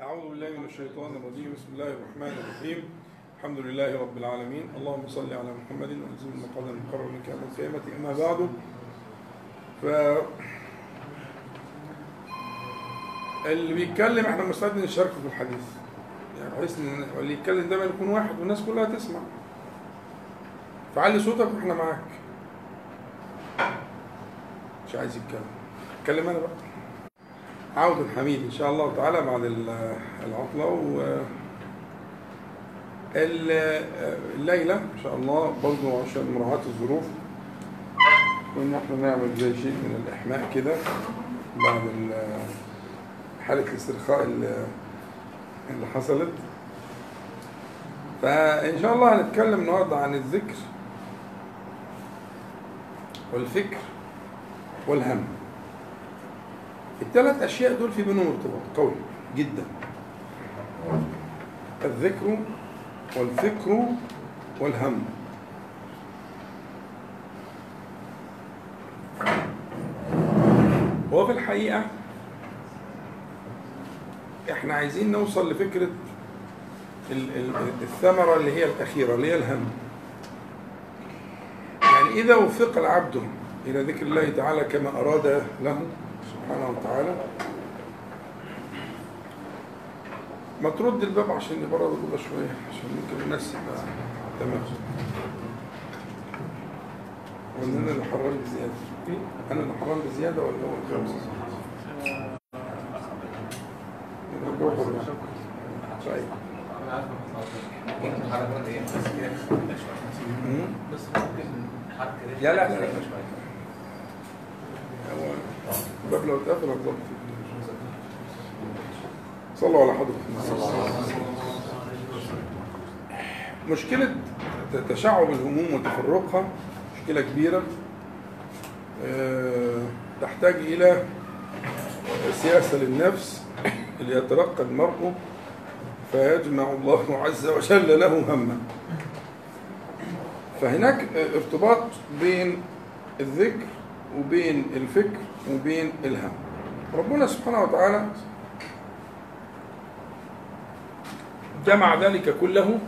أعوذ بالله من الشيطان الرجيم. بسم الله الرحمن الرحيم. الحمد لله رب العالمين. اللهم صل على محمد وانزل المقام المقرر منك يوم القيامة. أما بعد ف اللي بيتكلم إحنا مستعدين نشاركه في الحديث. يعني بحيث إن اللي يتكلم دايما يكون واحد والناس كلها تسمع. فعلي صوتك وإحنا معاك. مش عايز يتكلم. اتكلم أنا بقى. عود حميد إن شاء الله تعالى بعد ال- العطلة و ال- الليلة إن شاء الله برضه عشان مراعاة الظروف. وان إحنا نعمل زي شيء من الإحماء كده بعد ال- حالة الاسترخاء اللي حصلت. فإن شاء الله هنتكلم النهارده عن الذكر والفكر والهم. الثلاث أشياء دول في بينهم ارتباط قوي جدا. الذكر والفكر والهم. وفي الحقيقة إحنا عايزين نوصل لفكرة ال- ال- الثمرة اللي هي الأخيرة اللي هي الهم. يعني إذا وفق العبد إلى ذكر الله تعالى كما اراد له سبحانه وتعالى. ما ترد الباب عشان يبرد الأوضة شوية عشان ممكن الناس تبقى تمام. ولا أنا اللي حران بزيادة؟ أنا اللي حران بزيادة ولا هو الخمسة؟ طيب. لا لا لا الباب لو اتقفل هتظبط صلوا على حضرة مشكلة تشعب الهموم وتفرقها مشكلة كبيرة. آه، تحتاج إلى سياسة للنفس اللي يترقى المرء فيجمع الله عز وجل له هما. فهناك ارتباط بين الذكر وبين الفكر. وبين الهم ربنا سبحانه وتعالى جمع ذلك كله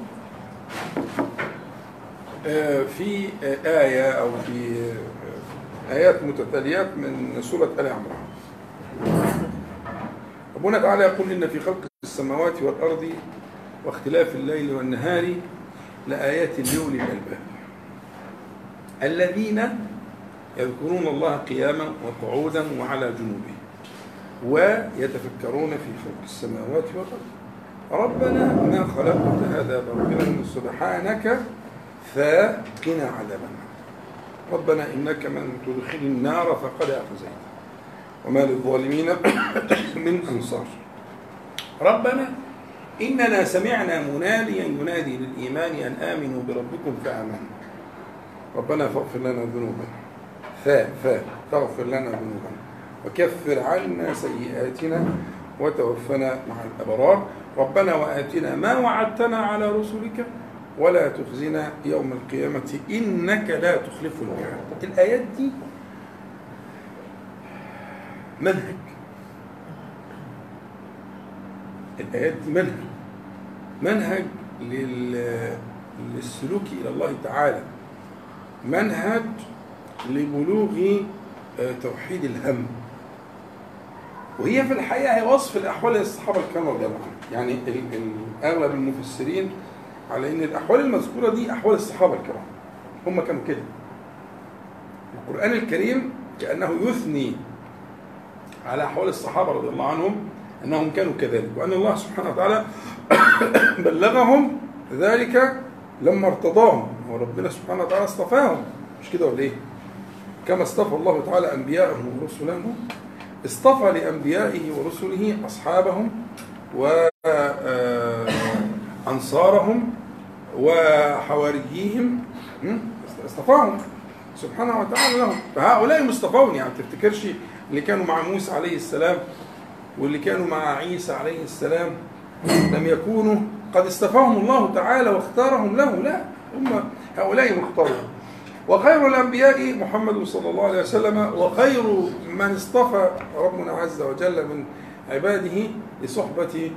آه، في آية أو في آيات متتاليات من سورة آل عمران. ربنا تعالى يقول إن في خلق السماوات والأرض واختلاف الليل والنهار لآيات لأولي الألباب. الذين يذكرون الله قياما وقعودا وعلى جنوبهم ويتفكرون في خلق السماوات والأرض. ربنا ما خلقت هذا باطلا سبحانك فقنا عذاب النار. ربنا إنك من تدخل النار فقد أخزيته وما للظالمين من أنصار. ربنا إننا سمعنا مناديا ينادي للإيمان أن آمنوا بربكم فآمنا ربنا فاغفر لنا ذنوبنا. فا فا فاغفر لنا ذنوبنا. وكفر عنا سيئاتنا وتوفنا مع الأبرار. ربنا وآتنا ما وعدتنا على رسلك ولا تخزنا يوم القيامة. إنك لا تخلف الميعاد. الآيات دي منهج. الآيات دي منهج. منهج لل... للسلوك إلى الله تعالى. منهج لبلوغ آه، توحيد الهم. وهي في الحقيقة هي وصف الأحوال للصحابة الكرام رضي الله عنهم. يعني أغلب المفسرين على أن الأحوال المذكورة دي أحوال الصحابة الكرام. هم كانوا كده. القرآن الكريم كأنه يثني على أحوال الصحابة رضي الله عنهم أنهم كانوا كذلك. وأن الله سبحانه وتعالى بلغهم ذلك لما ارتضاهم. وربنا سبحانه وتعالى اصطفاهم. مش كده ولا إيه؟ كما اصطفى الله تعالى أنبياءه ورسله اصطفى لأنبيائه ورسله أصحابهم وانصارهم وحواريهم م? اصطفاهم. سبحانه وتعالى لهم. فهؤلاء مصطفون يعني ما تفتكرش اللي كانوا مع موسى عليه السلام واللي كانوا مع عيسى عليه السلام لم يكونوا قد اصطفاهم الله تعالى واختارهم له؟ لا هم هؤلاء مختارون. وخير الأنبياء محمد صلى الله عليه وسلم وخير من اصطفى ربنا عز وجل من عباده لصحبة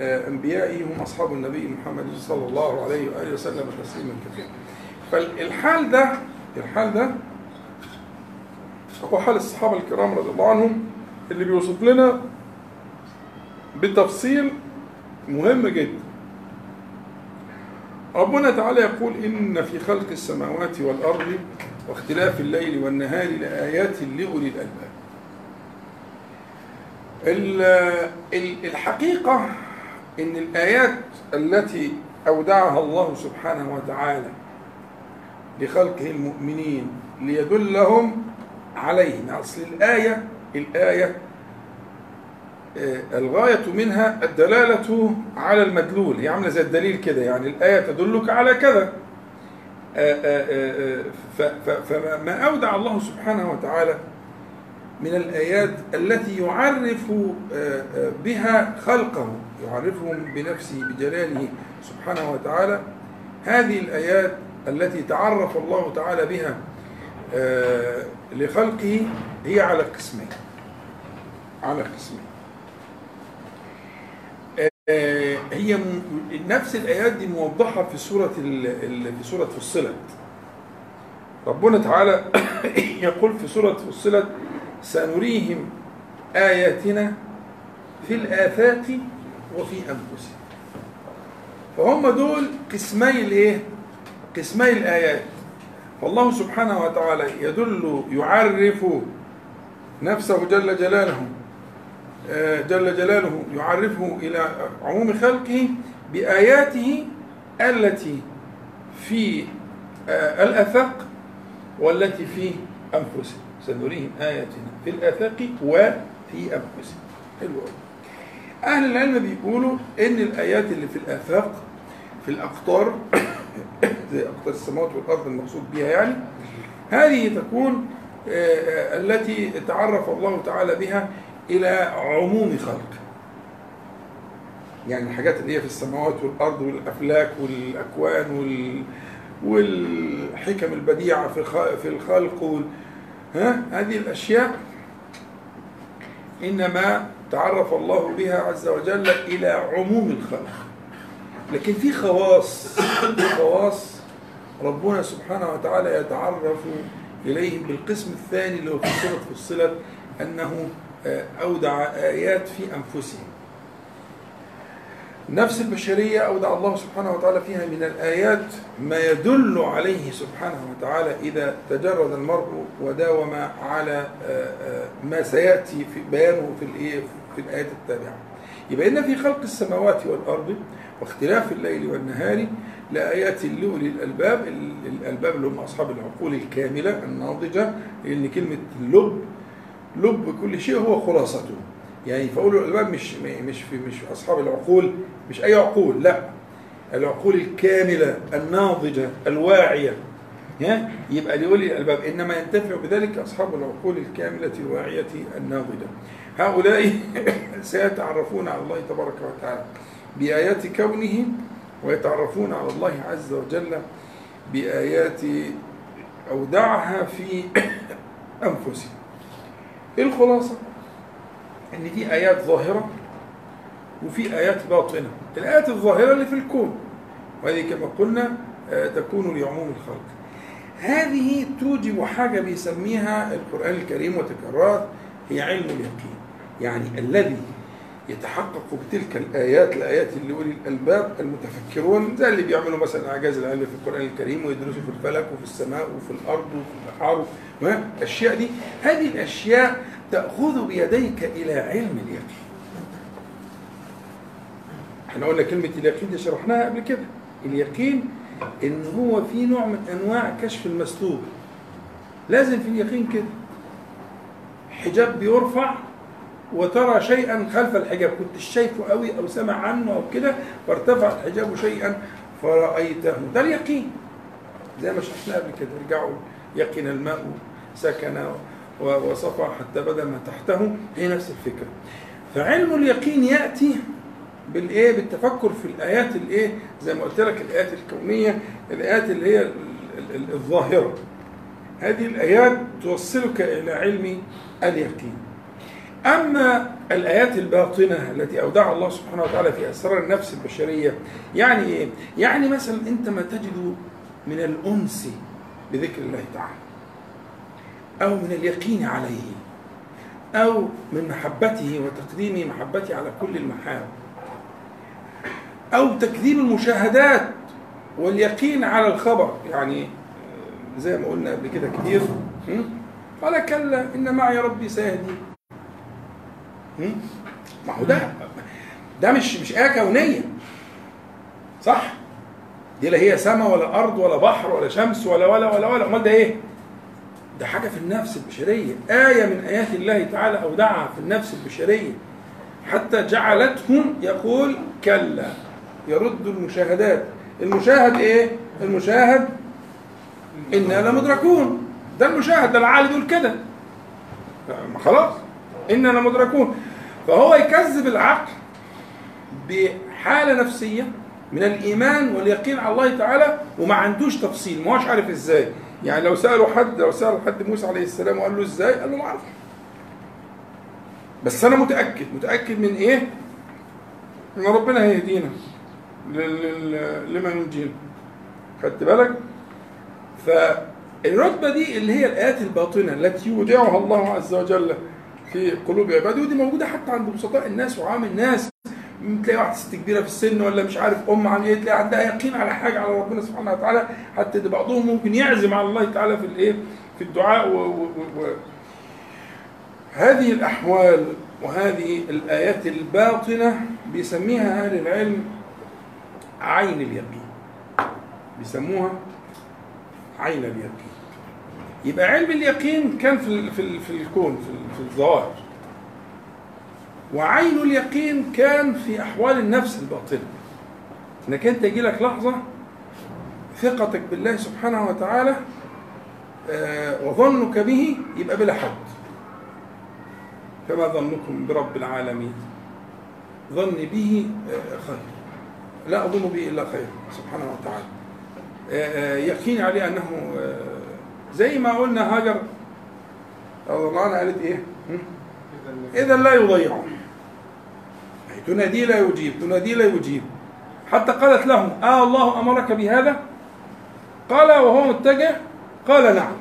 آه، أنبيائه هم أصحاب النبي محمد صلى الله عليه وآله وسلم تسليما كثيرا. فالحال ده الحال ده هو حال الصحابة الكرام رضي الله عنهم اللي بيوصف لنا بتفصيل مهم جدا. ربنا تعالى يقول إن في خلق السماوات والأرض واختلاف الليل والنهار لآيات لأولي الألباب. ال- ال- الحقيقة إن الآيات التي أودعها الله سبحانه وتعالى لخلقه المؤمنين ليدلهم عليه أصل الآية الآية الغاية منها الدلالة على المدلول. هي عاملة زي الدليل كده يعني الآية تدلك على كذا. آه، آه، آه، فما أودع الله سبحانه وتعالى من الآيات التي يعرف آه، آه، بها خلقه يعرفهم بنفسه بجلاله سبحانه وتعالى. هذه الآيات التي تعرف الله تعالى بها آه، لخلقه هي على قسمين على قسمين. آه، هي م- نفس الآيات دي موضحة في ال- في سورة فصلت. ربنا تعالى يقول في سورة فصلت سنريهم آياتنا في الآفاق وفي أنفسهم. فهم دول قسمي الإيه؟ قسمي الآيات. فالله سبحانه وتعالى يدل يعرف نفسه جل جلاله آه، جل جلاله يعرفه إلى عموم خلقه بآياته التي في آه، الآفاق والتي في أنفسهم سنريهم آياتنا في الآفاق وفي أنفسهم حلو. أهل العلم بيقولوا إن الآيات اللي في الآفاق في الأقطار زي أقطار السماوات والأرض المقصود بها يعني هذه تكون آه، آه، التي تعرف الله تعالى بها إلى عموم خلقه يعني الحاجات اللي هي في السماوات والأرض والأفلاك والأكوان وال والحكم البديعة في في الخلق وال... ها؟ هذه الأشياء إنما تعرف الله بها عز وجل إلى عموم الخلق. لكن في خواص في خواص ربنا سبحانه وتعالى يتعرف إليهم بالقسم الثاني اللي هو في سورة فصلت أنه آه، أودع آيات في أنفسهم. نفس البشرية أودع الله سبحانه وتعالى فيها من الآيات ما يدل عليه سبحانه وتعالى إذا تجرد المرء وداوم على آه، آه، ما سيأتي في بيانه في الإيه في الآيات التابعة. يبقى إن في خلق السماوات والأرض واختلاف الليل والنهار لآيات لأولي الألباب ال- الألباب اللي هم أصحاب العقول الكاملة الناضجة لأن كلمة اللب لب كل شيء هو خلاصته. يعني فأولو الألباب مش مش في مش أصحاب العقول مش أي عقول لا. العقول الكاملة الناضجة الواعية. ها؟ يبقى لأولي الألباب. إنما ينتفع بذلك أصحاب العقول الكاملة الواعية الناضجة. هؤلاء سيتعرفون على الله تبارك وتعالى بآيات كونه ويتعرفون على الله عز وجل بآيات أودعها في أنفسهم الخلاصة إن دي آيات ظاهرة وفي آيات باطنة. الآيات الظاهرة اللي في الكون. وهذه كما قلنا آه، تكون لعموم الخلق. هذه توجب حاجة بيسميها القرآن الكريم وتكررت هي علم اليقين. يعني الذي يتحقق بتلك الآيات الآيات اللي أولي الألباب المتفكرون زي اللي بيعملوا مثلا أعجاز العلم في القرآن الكريم ويدرسوا في الفلك وفي السماء وفي الأرض وفي البحار. ها؟ الأشياء دي. هذه الأشياء تأخذ بيديك إلى علم اليقين. إحنا قلنا كلمة اليقين دي شرحناها قبل كده. اليقين إن هو في نوع من أنواع كشف المستور لازم في اليقين كده. حجاب بيرفع وترى شيئا خلف الحجاب. كنت شايفه قوي أو سمع عنه أو كده فارتفع الحجاب شيئا فرأيته. ده اليقين. زي ما شرحنا قبل كده. ارجعوا. يقن الماء سكن وصفى حتى بدا ما تحته. هي نفس الفكرة. فعلم اليقين يأتي بالإيه؟ بالتفكر في الآيات الإيه؟ زي ما قلت لك الآيات الكونية الآيات اللي هي ال- ال- ال- الظاهرة. هذه الآيات توصلك إلى علم اليقين. أما الآيات الباطنة التي أودعها الله سبحانه وتعالى في أسرار النفس البشرية يعني إيه؟ يعني مثلا أنت ما تجد من الأنس بذكر الله تعالى. أو من اليقين عليه. أو من محبته وتقديم محبته على كل المحاب أو تكذيب المشاهدات واليقين على الخبر. يعني زي ما قلنا قبل كده كتير. قال كلا إن معي ربي سيهدي. ما هو ده ده مش مش آية كونية. صح؟ دي لا هي سماء ولا أرض ولا بحر ولا شمس ولا ولا ولا ولا. أمال ده إيه؟ ده حاجة في النفس البشرية. آية من آيات الله تعالى أودعها في النفس البشرية. حتى جعلتهم يقول كلا. يرد المشاهدات. المشاهد إيه؟ المشاهد إنا لمدركون. ده المشاهد ده العالم يقول كده. خلاص. إنا لمدركون. فهو يكذب العقل بحالة نفسية من الإيمان واليقين على الله تعالى وما عندوش تفصيل ما هوش عارف إزاي. يعني لو سألوا حد لو سألوا حد موسى عليه السلام وقال له إزاي قال له ما أعرف بس أنا متأكد متأكد من إيه؟ إن ربنا هيهدينا لما ننجينا خدت بالك؟ فالرتبة دي اللي هي الآيات الباطنة التي يودعها الله عز وجل في قلوب عباده ودي موجودة حتى عند بسطاء الناس وعام الناس. تلاقي واحدة ست كبيرة في السن ولا مش عارف أم عن إيه تلاقي عندها يقين على حاجة على ربنا سبحانه وتعالى. حتى بعضهم ممكن يعزم على الله تعالى في الإيه؟ في الدعاء و, و, و هذه الأحوال وهذه الآيات الباطنة بيسميها أهل العلم عين اليقين. بيسموها عين اليقين. يبقى علم اليقين كان في في الكون في الظواهر. وعين اليقين كان في أحوال النفس الباطنه إنك أنت يجي لك لحظة ثقتك بالله سبحانه وتعالى وظنك به يبقى بلا حد. فما ظنكم برب العالمين. ظني به خير. لا أظن به إلا خير سبحانه وتعالى. يقين عليه أنه زي ما قلنا هاجر. رضي الله عنها قالت إيه؟ إذا لا يضيع. تنادي لا يجيب تنادي لا يجيب. حتى قالت لهم آه الله أمرك بهذا؟ قال وهو متجه؟ قال نعم.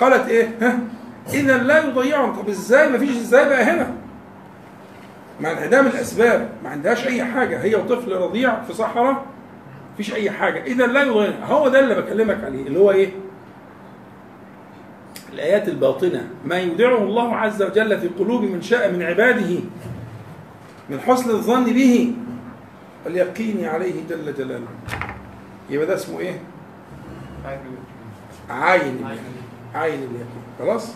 قالت إيه؟ ها؟ إذا لا يضيعهم طب إزاي ما فيش إزاي بقى هنا. مع انعدام الأسباب. ما عندهاش أي حاجة. هي وطفل رضيع في صحراء مفيش أي حاجة. اذا لا يضيع. هو ده اللي بكلمك عليه اللي هو إيه؟ الآيات الباطنة. ما يودعه الله عز وجل في قلوب من شاء من عباده من حسن الظن به واليقين عليه جل جلاله. يبقى ده اسمه إيه؟ عين عين اليقين. خلاص؟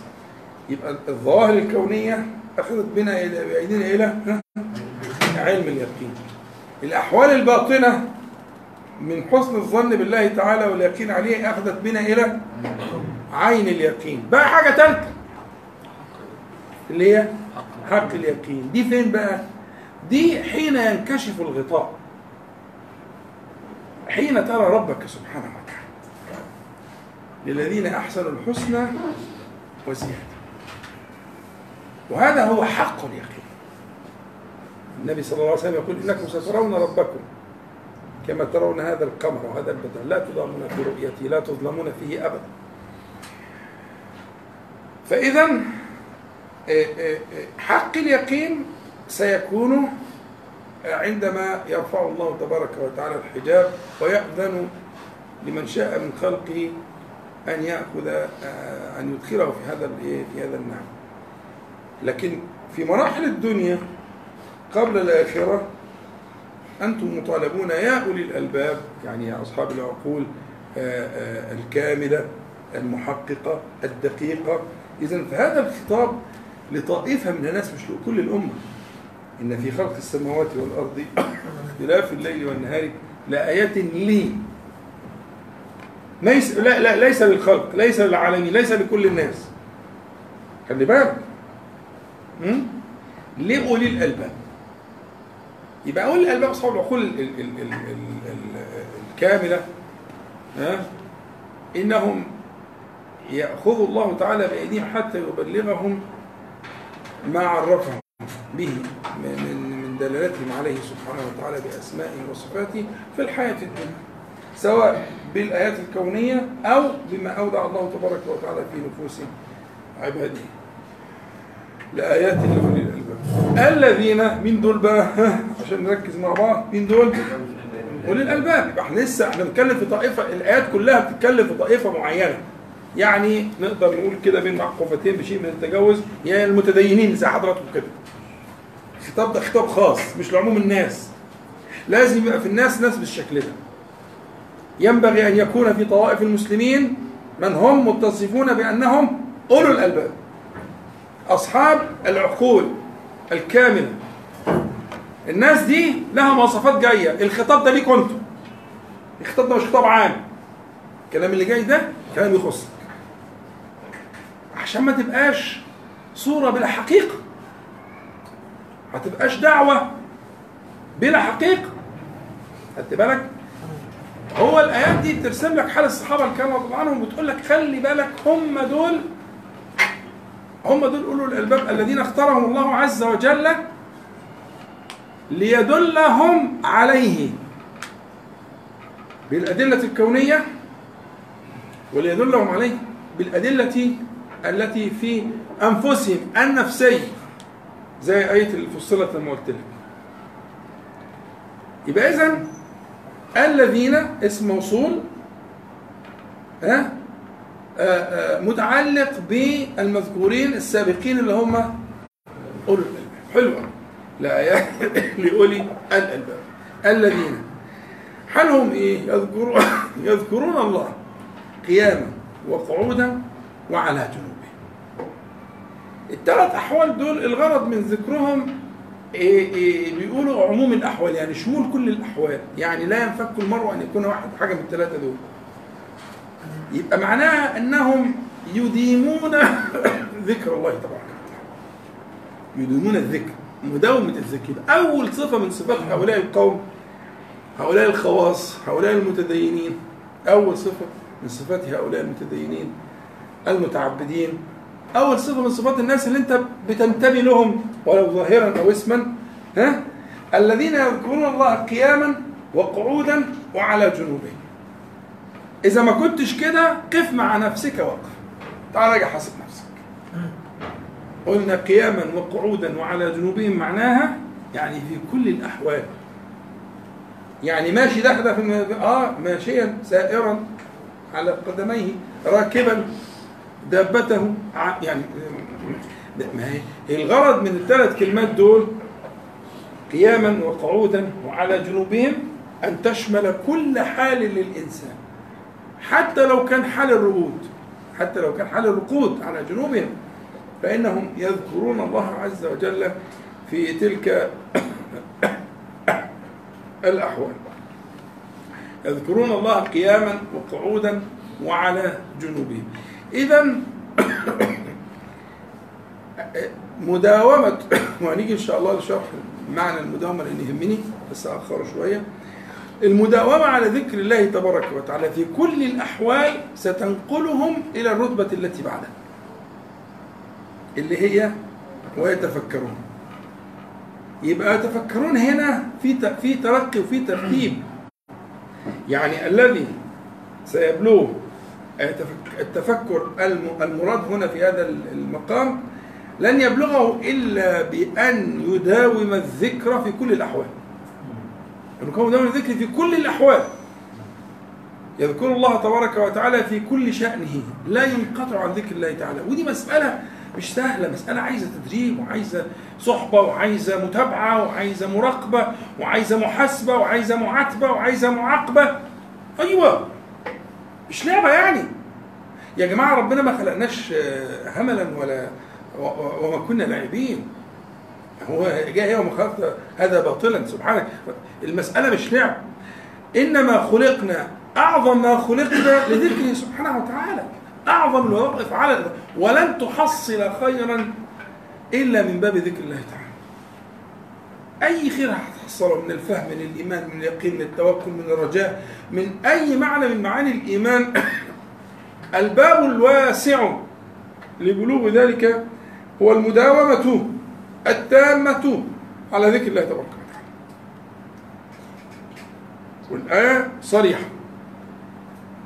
يبقى الظواهر الكونية أخذت بنا إلى بأيدينا إلى علم اليقين. الأحوال الباطنة من حسن الظن بالله تعالى واليقين عليه أخذت بنا إلى عين اليقين. بقى حاجة ثالثة اللي هي حق اليقين. دي فين بقى؟ دي حين ينكشف الغطاء. حين ترى ربك سبحانه وتعالى. للذين أحسنوا الحسنى وزيادة. وهذا هو حق اليقين. النبي صلى الله عليه وسلم يقول إنكم سترون ربكم كما ترون هذا القمر وهذا البدر لا تضامون في رؤيته لا تظلمون فيه أبدا. فاذا حق اليقين سيكون عندما يرفع الله تبارك وتعالى الحجاب ويأذن لمن شاء من خلقه أن يأخذ أن يدخله في هذا في هذا النعم. لكن في مراحل الدنيا قبل الآخرة أنتم مطالبون يا أولي الألباب يعني يا أصحاب العقول الكاملة المحققة الدقيقة. إذا فهذا الخطاب لطائفة من الناس مش لكل الأمة. إن في خلق السماوات والأرض اختلاف الليل والنهار لآيات لي. ليس لا لا ليس للخلق ليس للعالمين ليس لكل الناس. خلي بالك. لأولي الألباب. يبقى أولي الألباب أصحاب العقول ال ال ال ال ال الكاملة. ها؟ إنهم يأخذ الله تعالى بأيديهم حتى يبلغهم ما عرفهم. به من من دلالتهم عليه سبحانه وتعالى بأسمائه وصفاته في الحياة الدنيا سواء بالآيات الكونية أو بما أودع الله تبارك وتعالى في نفوس عباده. لآيات لأولي الألباب. الذين من دول بقى عشان نركز مع بعض مين دول؟ أولي الألباب. إحنا لسه إحنا بنتكلم في طائفة الآيات كلها بتتكلم في طائفة معينة. يعني نقدر نقول كده بين معقوفتين بشيء من التجاوز يا المتدينين زي حضراتكم كده. الخطاب ده خطاب خاص مش لعموم الناس. لازم يبقى في الناس ناس بالشكل ده. ينبغي أن يكون في طوائف المسلمين من هم متصفون بأنهم أولو الألباب. أصحاب العقول الكاملة. الناس دي لها مواصفات جاية. الخطاب ده ليكوا أنتوا الخطاب ده مش خطاب عام. الكلام اللي جاي ده كلام يخصك عشان ما تبقاش صورة بلا حقيقة. ما تبقاش دعوة بلا حقيقة. خدت بالك؟ هو الآيات دي بترسم لك حال الصحابة الكرام رضي الله عنهم وبتقول لك خلي بالك هم دول هم دول أولو الألباب الذين اختارهم الله عز وجل ليدلهم عليه. بالأدلة الكونية وليدلهم عليه. بالأدلة التي في أنفسهم النفسية زي آية اللي لما قلت لك. يبقى إذا الذين اسم موصول ها متعلق بالمذكورين السابقين اللي هم أولو الألباب. حلوة. لا لأولي الألباب. الذين. حالهم إيه؟ يذكرون يذكرون الله قياما وقعودا وعلى جنوبهم الثلاث أحوال دول الغرض من ذكرهم إيه إيه بيقولوا عموم الأحوال يعني شمول كل الأحوال يعني لا ينفك المرء أن يكون واحد حاجة من الثلاثة دول. يبقى معناها أنهم يديمون ذكر الله تبارك وتعالى. يديمون الذكر مداومة الذكر. أول صفة من صفات هؤلاء القوم هؤلاء الخواص هؤلاء المتدينين أول صفة من صفات هؤلاء المتدينين المتعبدين أول صفة من صفات الناس اللي أنت بتنتمي لهم ولو ظاهرا أو اسما ها؟ الذين يذكرون الله قياما وقعودا وعلى جنوبهم. إذا ما كنتش كده قف مع نفسك وقف. تعال راجع حاسب نفسك. قلنا قياما وقعودا وعلى جنوبهم معناها يعني في كل الأحوال. يعني ماشي داخل في. آه ماشيا سائرا على قدميه راكبا دابته. يعني ما هي الغرض من الثلاث كلمات دول قياما وقعودا وعلى جنوبهم أن تشمل كل حال للإنسان حتى لو كان حال الرقود حتى لو كان حال الرقود على جنوبهم فإنهم يذكرون الله عز وجل في تلك الأحوال يذكرون الله قياما وقعودا وعلى جنوبهم إذا مداومة وهنيجي إن شاء الله لشرح معنى المداومة لأن يهمني بس أخر شوية. المداومة على ذكر الله تبارك وتعالى في كل الأحوال ستنقلهم إلى الرتبة التي بعدها. اللي هي ويتفكرون. يبقى يتفكرون هنا في في ترقي وفي ترتيب. يعني الذي سيبلغ التفكر المراد هنا في هذا المقام لن يبلغه إلا بأن يداوم الذكر في كل الأحوال. يكون يداوم الذكر في كل الأحوال. يذكر الله تبارك وتعالى في كل شأنه. لا ينقطع عن ذكر الله تعالى. ودي مسألة مش سهلة مسألة عايزة تدريب وعايزة صحبة وعايزة متابعة وعايزة مراقبة وعايزة محاسبة وعايزة معاتبة وعايزة معاقبة. أيوة. مش لعبة يعني. يا جماعة ربنا ما خلقناش هملا ولا وما كنا لاعبين. هو جاء يوم خلق هذا باطلا سبحانك. المسألة مش لعب. إنما خلقنا أعظم ما خلقنا لذكره سبحانه وتعالى. أعظم الوظائف على ولن تحصل خيرا إلا من باب ذكر الله تعالى. أي خير هتحصله من الفهم من الإيمان من اليقين من التوكل من الرجاء من أي معنى من معاني الإيمان؟ الباب الواسع لبلوغ ذلك هو المداومة التامة على ذكر الله تبارك وتعالى. والآية صريحة.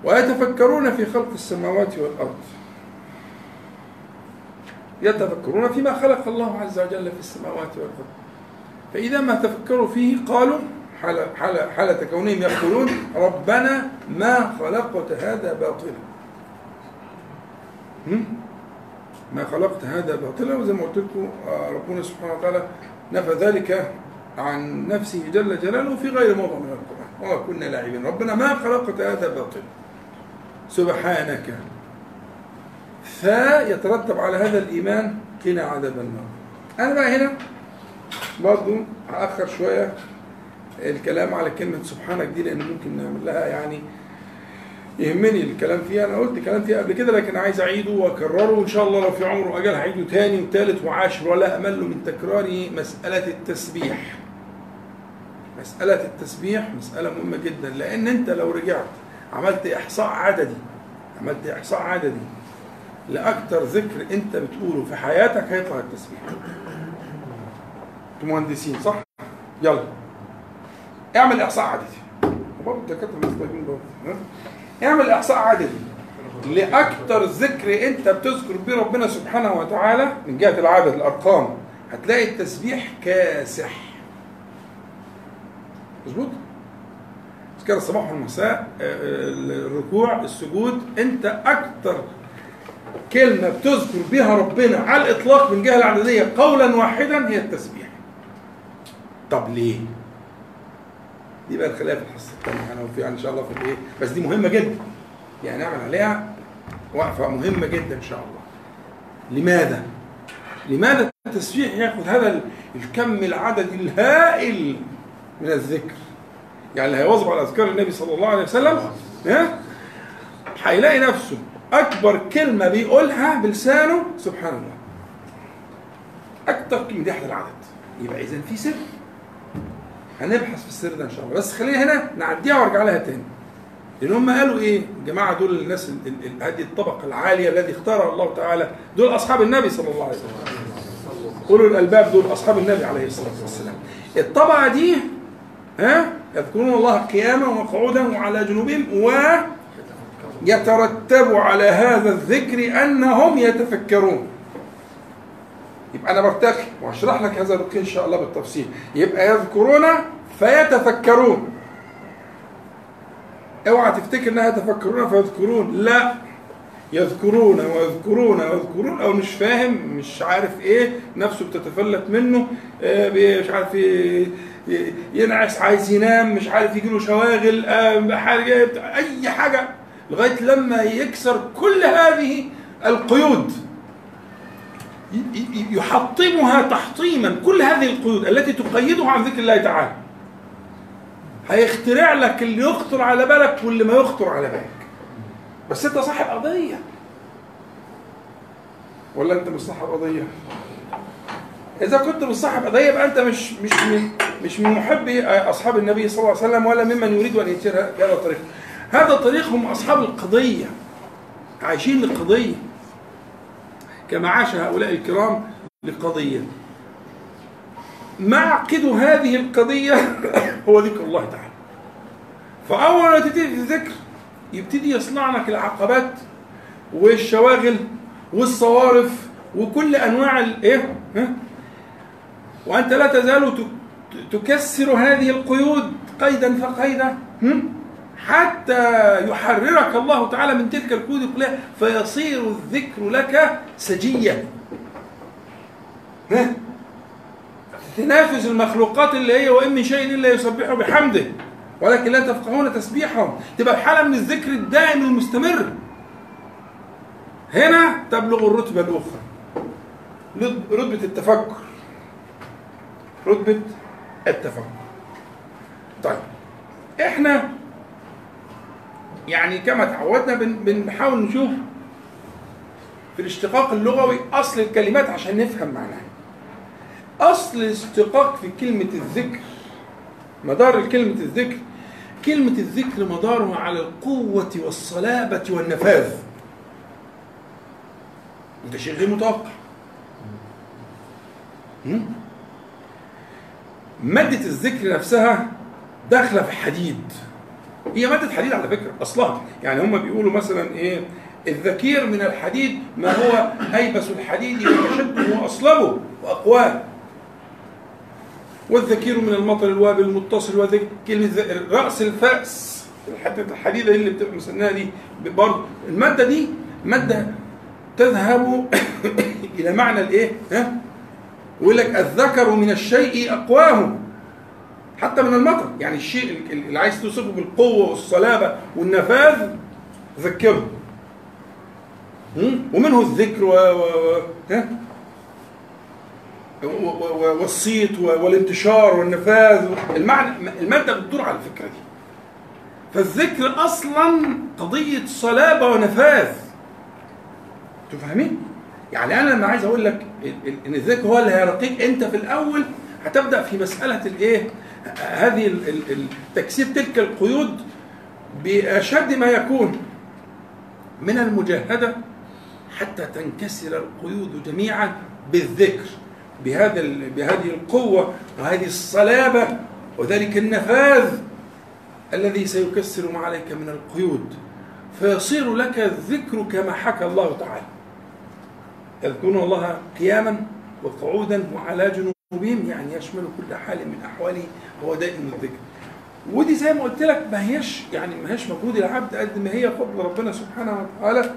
ويتفكرون في خلق السماوات والأرض. يتفكرون فيما خلق الله عز وجل في السماوات والأرض. فإذا ما تفكروا فيه قالوا حال حال حالة كونهم يقولون ربنا ما خلقت هذا باطلا؟ ما خلقت هذا باطلا. وزي ما قلت لكم آه، ربنا سبحانه وتعالى نفى ذلك عن نفسه جل جلاله في غير موضع من القرآن. وما كنا لاعبين. ربنا ما خلقت هذا باطلا. سبحانك. فيترتب على هذا الإيمان قنا عذاب النار. أنا بقى هنا برضو هأخر شوية الكلام على كلمة سبحانك دي لأن ممكن نعمل لها يعني يهمني الكلام فيها. أنا قلت كلام فيها قبل كده لكن عايز أعيده وأكرره. وإن شاء الله لو في عمر وأجل هعيده تاني وتالت وعاشر ولا أمل من تكرار مسألة التسبيح. مسألة التسبيح مسألة مهمة جدا لأن أنت لو رجعت عملت إحصاء عددي عملت إحصاء عددي لأكتر ذكر أنت بتقوله في حياتك هيطلع التسبيح. أنتوا مهندسين صح؟ يلا اعمل إحصاء عددي برضه الدكاترة مش طيبين برضه؟ اعمل إحصاء عددي لأكتر ذكر أنت بتذكر بيه ربنا سبحانه وتعالى من جهة العدد الأرقام هتلاقي التسبيح كاسح مظبوط؟ اذكار الصباح والمساء الركوع السجود أنت أكتر كلمة بتذكر بها ربنا على الإطلاق من جهة العددية قولا واحدا هي التسبيح طب ليه؟ دي بقى نخليها في الحصه الثانية أنا وفي إن شاء الله في الإيه؟ بس دي مهمة جدا. يعني نعمل عليها وقفة مهمة جدا إن شاء الله. لماذا؟ لماذا التسبيح ياخذ هذا الكم العددي الهائل من الذكر؟ يعني اللي هيواظب على أذكار النبي صلى الله عليه وسلم ها؟ هيلاقي نفسه أكبر كلمة بيقولها بلسانه سبحان الله. أكتر كلمة دي أحد العدد. يبقى اذا في سر. هنبحث في السر ده إن شاء الله. بس خلينا هنا نعديها وأرجع لها تاني. لأن هم قالوا إيه؟ الجماعه دول الناس هذه الطبقة العالية الذي اختارها الله تعالى دول أصحاب النبي صلى الله عليه وسلم. اولو الألباب دول أصحاب النبي عليه الصلاة والسلام. الطبقة دي ها؟ يذكرون الله قياما وقعودا وعلى جنوبهم ويترتب على هذا الذكر أنهم يتفكرون. يبقى أنا برتقي وهشرح لك هذا الرقي إن شاء الله بالتفصيل. يبقى يذكرون فيتفكرون. اوعى تفتكر إنها يتفكرون فيذكرون. لا. يذكرون ويذكرون ويذكرون أو مش فاهم مش عارف إيه. نفسه بتتفلت منه. مش عارف ينعس عايز ينام مش عارف يجي له شواغل حاجة أي حاجة. لغاية لما يكسر كل هذه القيود. يحطمها تحطيما. كل هذه القيود التي تقيده عن ذكر الله تعالى هيخترع لك اللي يخطر على بالك واللي ما يخطر على بالك. بس انت صاحب قضية. ولا انت مش صاحب قضية؟ إذا كنت مش صاحب قضية يبقى انت مش مش من مش من محبي أصحاب النبي صلى الله عليه وسلم ولا ممن يريد أن يسير بهذا الطريق. هذا الطريق هم أصحاب القضية. عايشين للقضية. كما عاش هؤلاء الكرام لقضية. معقد هذه القضية هو ذكر الله تعالى. فأول ما تبتدي الذكر يبتدي يصنع لك العقبات والشواغل والصوارف وكل أنواع الايه وأنت لا تزال تكسر هذه القيود قيدا فقيدا. حتى يحررك الله تعالى من تلك القيود كلها فيصير الذكر لك سجيا تنافس المخلوقات اللي هي وإن من شيء إلا يسبحه بحمده ولكن لا تفقهون تسبيحهم. تبقى في حالة من الذكر الدائم المستمر. هنا تبلغ الرتبة الأخرى. رتبة التفكر. رتبة التفكر. طيب إحنا يعني كما تعودنا بنحاول نشوف في الاشتقاق اللغوي أصل الكلمات عشان نفهم معناها. أصل الاشتقاق في كلمة الذكر مدار كلمة الذكر كلمة الذكر مدارها على القوة والصلابة والنفاذ. وده شيء غير متوقع? مادة الذكر نفسها داخلة في حديد. هي مادة حديد على فكرة أصلها يعني هم بيقولوا مثلا إيه الذكير من الحديد ما هو أيبس الحديد وأشده وأصلبه وأقواه والذكير من المطر الوابل المتصل وذكر كلمة ذ- رأس الفأس الحتة الحديدة اللي بتبقى مسناها دي برضه المادة دي مادة تذهب إلى معنى الإيه؟ ها؟ يقول لك الذكر من الشيء أقواه حتى من المطر يعني الشيء اللي عايز توصفه بالقوة والصلابة والنفاذ ذكره? ومنه الذكر و... و... و... والصيت والانتشار والنفاذ المعنى المادة بتدور على الفكرة دي فالذكر أصلا قضية صلابة ونفاذ أنتوا فاهمين؟ يعني أنا لما عايز أقول لك إن الذكر هو اللي هيرقيك أنت في الأول هتبدأ في مسألة الإيه؟ هذه تكسير تلك القيود بأشد ما يكون من المجاهدة حتى تنكسر القيود جميعا بالذكر بهذا بهذه القوة وهذه الصلابة وذلك النفاذ الذي سيكسر ما عليك من القيود. فيصير لك الذكر كما حكى الله تعالى. يذكرون الله قياما وقعودا وعلى جنوبهم يعني يشمل كل حال من أحواله هو دائم الذكر. ودي زي ما قلت لك ما هيش يعني ما هيش مجهود العبد قد ما هي فضل ربنا سبحانه وتعالى.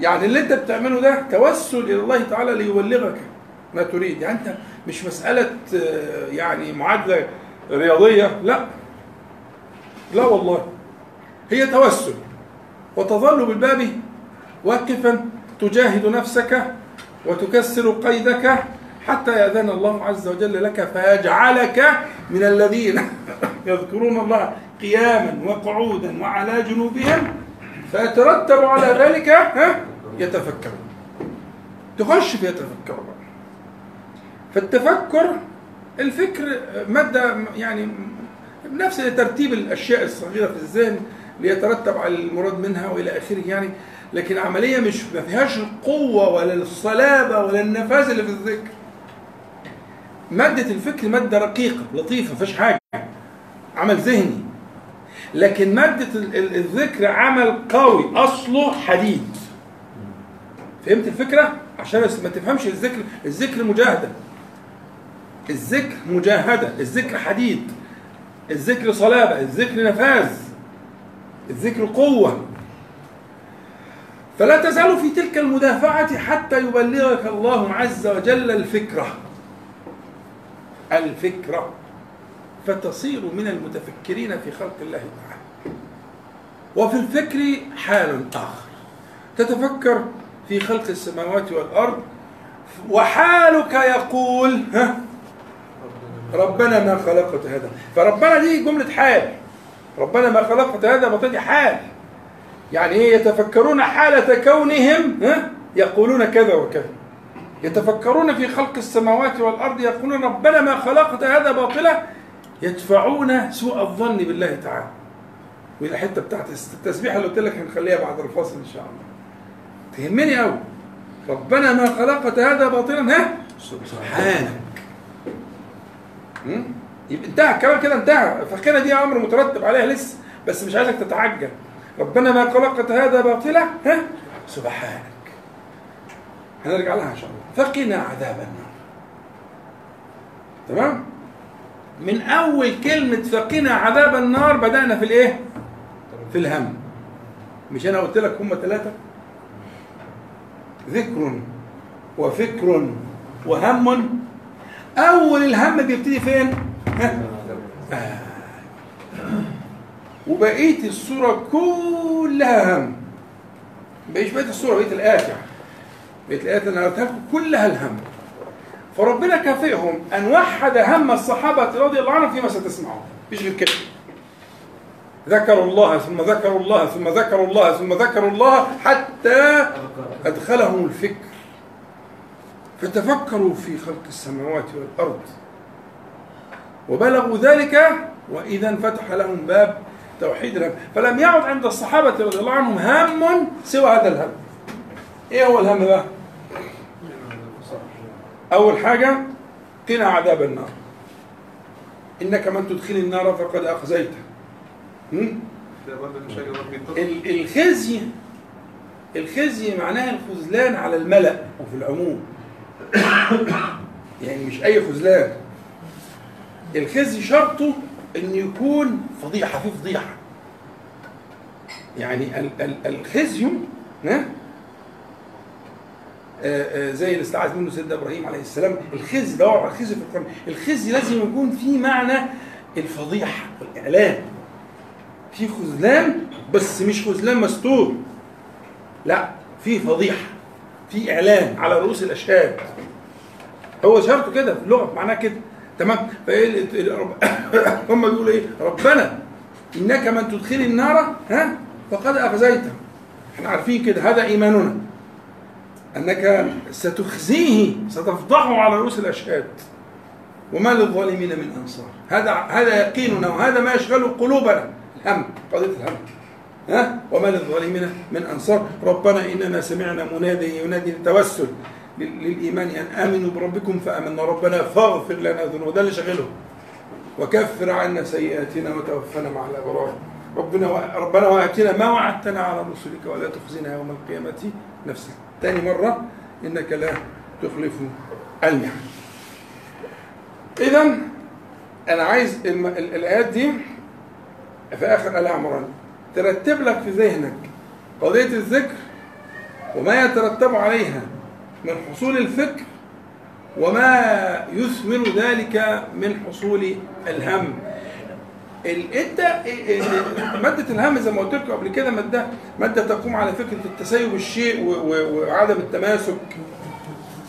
يعني اللي أنت بتعمله ده توسل إلى الله تعالى ليبلغك ما تريد. يعني أنت مش مسألة آه، يعني معادلة رياضية لا. لا والله. هي توسل. وتظل بالباب واقفا تجاهد نفسك وتكسر قيدك حتى يأذن الله عز وجل لك فيجعلك من الذين يذكرون الله قياما وقعودا وعلى جنوبهم فيترتب على ذلك ها؟ يتفكرون تخش في يتفكرون فالتفكر الفكر مادة يعني نفس ترتيب الأشياء الصغيرة في الذهن ليترتب على المراد منها وإلى آخره يعني لكن عملية مش ما فيهاش القوة ولا الصلابة ولا النفاذ اللي في الذكر. مادة الفكر مادة رقيقة لطيفة فيهاش حاجة. عمل ذهني. لكن مادة ال- ال- الذكر عمل قوي أصله حديد. فهمت الفكرة؟ عشان ما تفهمش الذكر الذكر مجاهدة. الذكر مجاهدة الذكر حديد. الذكر صلابة الذكر نفاذ. الذكر قوة. فلا تزال في تلك المدافعة حتى يبلغك الله عز وجل الفكرة. الفكرة فتصير من المتفكرين في خلق الله تعالى. وفي الفكر حال آخر. تتفكر في خلق السماوات والأرض وحالك يقول ها ربنا ما خلقت هذا. فربنا دي جملة حال. ربنا ما خلقت هذا بطيء حال. يعني إيه؟ يتفكرون حالة كونهم ها يقولون كذا وكذا. يتفكرون في خلق السماوات والأرض يقولون ربنا ما خلقت هذا باطلا. يدفعون سوء الظن بالله تعالى. ودي الحته بتاعت التسبيحه اللي قلت لك هنخليها بعد الفاصل إن شاء الله. تهمني قوي ربنا ما خلقت هذا باطلا ها؟ سبحانك? يبقى انتهى الكلام كده انتهى. فكده دي أمر مترتب عليها لسه بس مش عايزك تتعجل. ربنا ما خلقت هذا باطلا ها؟ سبحانك. هنرجع لها إن شاء الله. فقنا عذاب النار. تمام؟ من أول كلمة فقنا عذاب النار بدأنا في الإيه؟ في الهم. مش أنا قلت لك هم ثلاثة؟ ذكر وفكر وهم. أول الهم بيبتدي فين؟ آه. وبقية السورة كلها هم. السورة بقية الايات يعني قلتها لكم كلها الهم. فربنا كافئهم أن وحد هم الصحابة رضي الله عنهم فيما ستسمعون مفيش غير كده ذكروا الله ثم ذكروا الله ثم ذكروا الله ثم ذكروا الله حتى أدخلهم الفكر. فتفكروا في خلق السماوات والأرض. وبلغوا ذلك وإذا انفتح لهم باب توحيد الهم. فلم يعد عند الصحابة رضي الله عنهم هم سوى هذا الهم. إيه هو الهم بقى؟ أول حاجة قنا عذاب النار. إنك من تدخل النار فقد أخزيته. الخزي الخزي معناها الخذلان على الملأ وفي العموم. يعني مش أي خذلان الخزي شرطه إن يكون فضيحة في فضيحة. يعني ال- ال- الخزي زي اللي استعاذ منه سيدنا إبراهيم عليه السلام. الخزي دور على الخزي في القرآن. الخزي لازم يكون فيه معنى الفضيحة والاعلان في خذلان بس مش خذلان مستور. لا في فضيحة في اعلان على رؤوس الأشهاد. هو شرطه كده في اللغة معناه كده. تمام؟ فإيه هم بيقولوا إيه؟ ربنا إنك من تدخل النار ها؟ فقد اخزيته إحنا عارفين كده هذا إيماننا. أنك ستخزيه ستفضحه على رؤوس الأشهاد. وما للظالمين من أنصار. هذا هذا يقيننا وهذا ما يشغل قلوبنا. الهم قضية الهم. ها؟ وما للظالمين من أنصار. ربنا إننا سمعنا منادي ينادي للتوسل لل- للإيمان أن آمنوا بربكم فآمنا. ربنا فاغفر لنا ذنوبنا. ده اللي شغله وكفر عنا سيئاتنا وتوفنا مع الأبرار. ربنا. ربنا واتنا ما وعدتنا على رسلك. ولا تخزنا يوم القيامة نفس ثاني مرة إنك لا تخلف الميعاد اذا أنا عايز الم... ال- الآيات دي في آخر آل عمران. ترتب لك في ذهنك قضية الذكر وما يترتب عليها من حصول الفكر وما يثمر ذلك من حصول الهم. ال- انت ال- ال- مادة الهم زي ما قلت لكم قبل كده ماده مادة تقوم على فكرة التسيب الشيء وعدم التماسك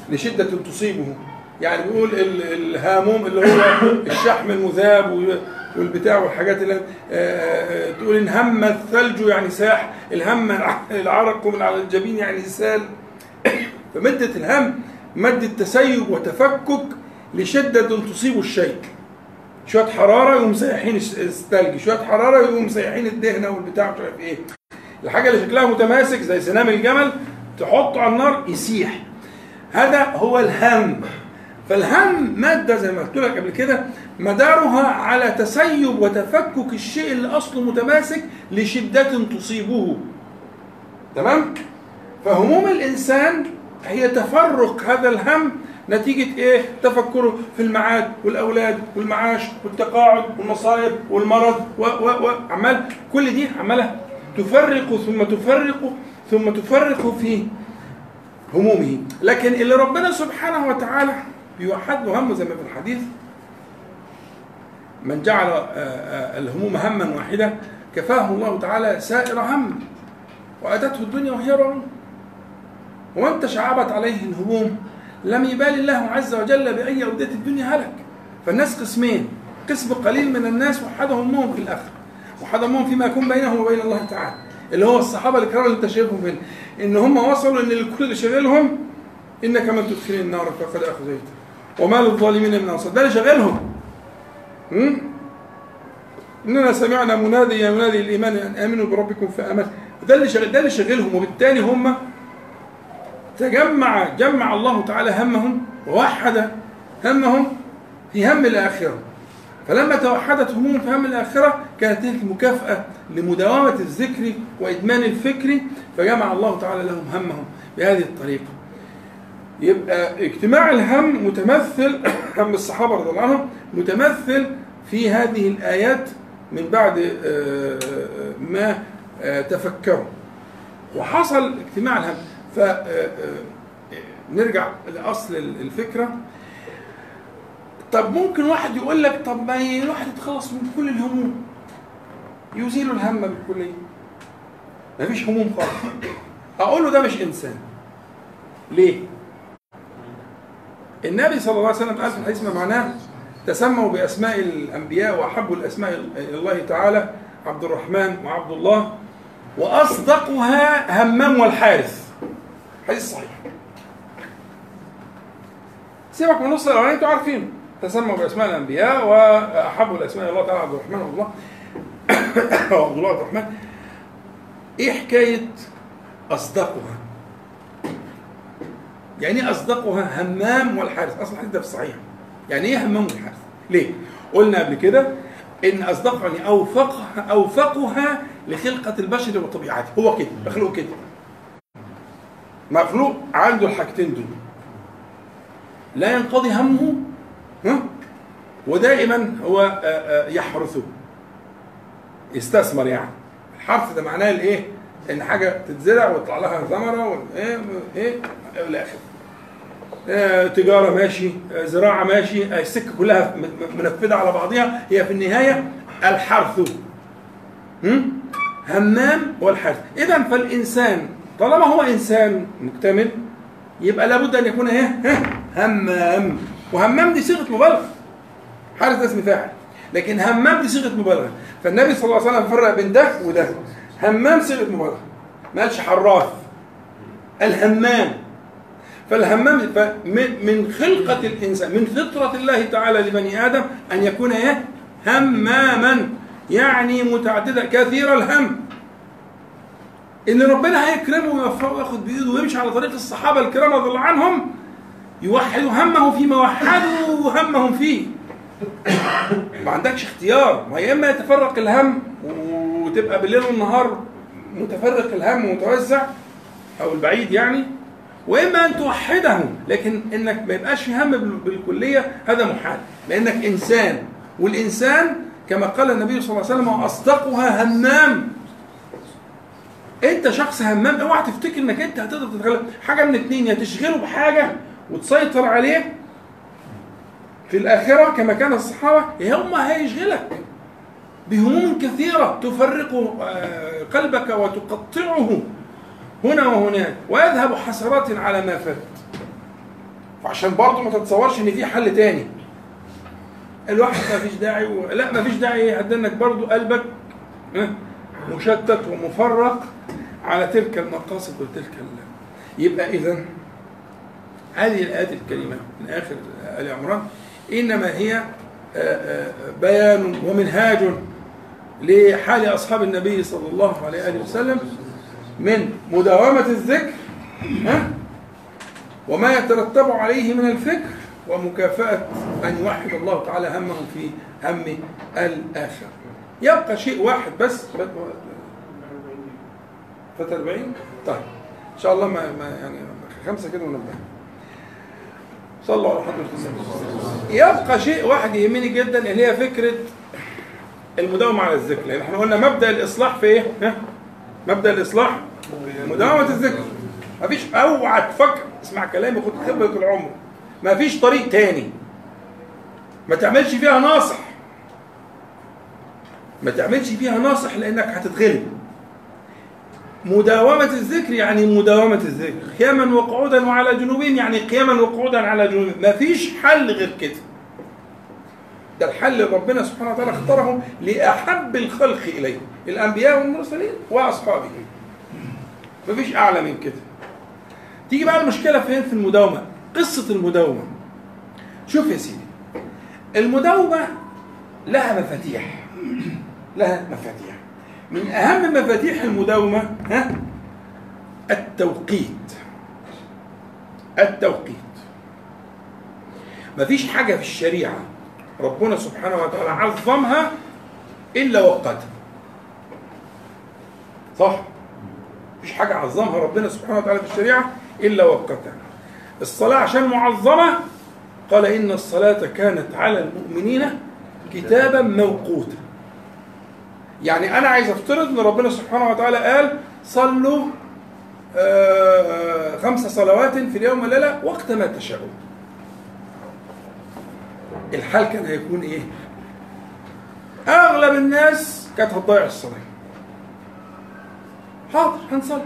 لشدة تصيبه. يعني بيقول ال- الهاموم اللي هو الشحم المذاب والبتاع والحاجات اللي آه، آه، تقول إن هم الثلج يعني ساح الهم العرق من على الجبين يعني سال. فمادة الهم مادة تسيب وتفكك لشدة تصيب الشيء. شوية حرارة يقوم الس- الثلج شوية حرارة يقوم مسيحين الدهنة والبتاع مش عارف إيه. الحاجة اللي شكلها متماسك زي سنام الجمل تحطه على النار يسيح. هذا هو الهم. فالهم مادة زي ما قلت لك قبل كده مدارها على تسيب وتفكك الشيء اللي أصله متماسك لشدة تصيبه. تمام؟ فهموم الإنسان هي تفرق هذا الهم نتيجة إيه؟ تفكره في المعاد والأولاد والمعاش والتقاعد والمصايب والمرض و و و عمال كل دي عمالة تفرق ثم تفرق ثم تفرق في همومه. لكن اللي ربنا سبحانه وتعالى بيوحد له همه زي ما في الحديث من جعل آه، آه، الهموم هما واحدا كفاه الله تعالى سائر هم وأتته الدنيا وهي رغم ومن تشعبت عليه الهموم لم يبال الله عز وجل بأي أودية الدنيا هلك. فالناس قسمين قسم قليل من الناس وحد همهم في الآخرة. وحد همهم فيما يكون بينهم وبين الله تعالى. اللي هو الصحابة الكرام اللي انت شايفهم فين إن هم وصلوا إن الكل اللي شغلهم إنك من تدخل النار فقد اخزيته وما للظالمين من أنصار. ده اللي شغلهم هم؟ إننا سمعنا منادي الايمان أن آمنوا بربكم فامنوا ده اللي شغل ده اللي شغلهم وبالتالي هم تجمع جمع الله تعالى همهم ووحد همهم في هم الآخرة. فلما توحدت هموم في هم الآخرة كانت تلك مكافأة لمداومة الذكر وإدمان الفكر فجمع الله تعالى لهم همهم بهذه الطريقة. يبقى اجتماع الهم متمثل هم الصحابة رضي الله عنهم متمثل في هذه الآيات من بعد آه، آه، ما آه، تفكروا. وحصل اجتماع الهم. ف آه، آه، لأصل الفكرة. طب ممكن واحد يقول لك طب ما الواحد يتخلص من كل الهموم. يزيل الهم بالكلية. مفيش هموم خالص. أقول له ده مش إنسان. ليه؟ النبي صلى الله عليه وسلم قال في الحديث ما معناه تسموا بأسماء الأنبياء وأحبوا الأسماء إلى الله تعالى عبد الرحمن وعبد الله وأصدقها همام والحارث. حديث صحيح. سيبك من نص الاولاني أنتوا عارفينه تسموا بأسماء الأنبياء وأحبوا الأسماء الله تعالى عبد الرحمن وعبد الله. وعبد الله وعبد الرحمن. إيه حكاية أصدقها؟ يعني إيه أصدقها همام والحارث؟ أصلا الحديث ده في الصحيح. يعني إيه همام الحرث ليه؟ قلنا قبل كده إن اصدقني أوفقها أوفقها لخلقة البشر وطبيعته هو كده مخلوق كده. مخلوق عنده الحاجتين دول. لا ينقضي همه ها؟ ودائما هو آه، آه، يحرثه. يستثمر يعني. الحرث ده معناه الإيه؟ إن حاجة تتزرع ويطلع لها ثمرة و- إيه إيه إلى آخره. آه، تجارة ماشي زراعة ماشي السكة كلها منفذة على بعضها هي في النهاية الحرث. هم؟ همام والحرث. اذا فالإنسان طالما هو إنسان مكتمل يبقى لابد أن يكون إيه؟ ها؟ همام. وهمام دي صيغة مبالغة. حارس اسم فاعل لكن همام دي صيغة مبالغة. فالنبي صلى الله عليه وسلم فرق بين ده وده. همام صيغة مبالغة. ما قالش حراث. الهمام. فالهمام من خلقة الإنسان من فطرة الله تعالى لبني آدم أن يكون إيه؟ هماما. يعني متعددة كثير الهم. اللي ربنا هيكرمه ويوفقه وياخد بإيده ويمشي على طريق الصحابة الكرام رضي الله عنهم يوحد همه فيما وحدوا همهم فيه. ما عندكش اختيار. ما يا إما يتفرق الهم وتبقى بالليل والنهار متفرق الهم ومتوزع أو البعيد يعني واما أن توحده لكن إنك ما يبقاش هم بال- بالكلية هذا محال. لأنك إنسان والإنسان كما قال النبي صلى الله عليه وسلم واصدقها همام. انت شخص همام اوعى تفتكر انك انت هتقدر تتغلب. حاجة من اتنين يا تشغله بحاجة وتسيطر عليه في الآخرة كما كان الصحابة يوم هيشغلك بهموم كثيرة. تفرق آه، قلبك وتقطعه هنا وهناك. ويذهب حسرات على ما فات. فعشان برضه ما تتصورش إن في حل تاني. الواحد ما فيش داعي و... لا ما فيش داعي يهدى انك برضه قلبك. مشتت ومفرق على تلك المقاصد وتلك. يبقى اذا هذه الآيات الكريمة من آخر آل عمران إنما هي آه، آه، بيان ومنهاج لحال أصحاب النبي صلى الله عليه وسلم من مداومة الذكر؟ وما يترتب عليه من الفكر ومكافأة أن يوحد الله تعالى همهم في هم الآخرة يبقى شيء واحد بس. فات 40 طيب. إن شاء الله ما, يعني خمسة كده ونبدأ. صلوا على النبي يبقى شيء واحد يهمني جدا اللي هي فكرة المداومة على الذكر. لأن إحنا قلنا مبدأ الإصلاح في إيه؟ ها؟ مبدأ الإصلاح مداومة الذكر. مفيش أوعى تفكر. اسمع كلامي خد خبرة العمر. مفيش طريق تاني. ما تعملش فيها ناصح ما تعملش فيها ناصح لأنك هتتغلب. مداومة الذكر يعني مداومة الذكر. قياما وقعودا وعلى جنوبهم يعني قياما وقعودا على جنوبهم. مفيش حل غير كده. ده الحل اللي ربنا سبحانه وتعالى اختاره لأحب الخلق إليه الأنبياء والمرسلين وأصحابه. مفيش أعلى من كده. تيجي بقى المشكلة فين؟ في المداومة. قصة المداومة. شوف يا سيدي. المداومة لها مفاتيح. لها مفاتيح. من أهم مفاتيح المداومة ها؟ التوقيت. التوقيت. مفيش حاجة في الشريعة ربنا سبحانه وتعالى عظمها إلا وقتها. صح؟ مفيش حاجة عظمها ربنا سبحانه وتعالى في الشريعة إلا وقتها. الصلاة عشان معظمة قال إن الصلاة كانت على المؤمنين كتابا موقوتا. يعني أنا عايز أفترض إن ربنا سبحانه وتعالى قال صلوا آه، خمس صلوات في اليوم والليلة وقت ما تشاءون. الحال كان هيكون إيه؟ أغلب الناس كانت هتضيع الصلاة. حاضر هنصلي.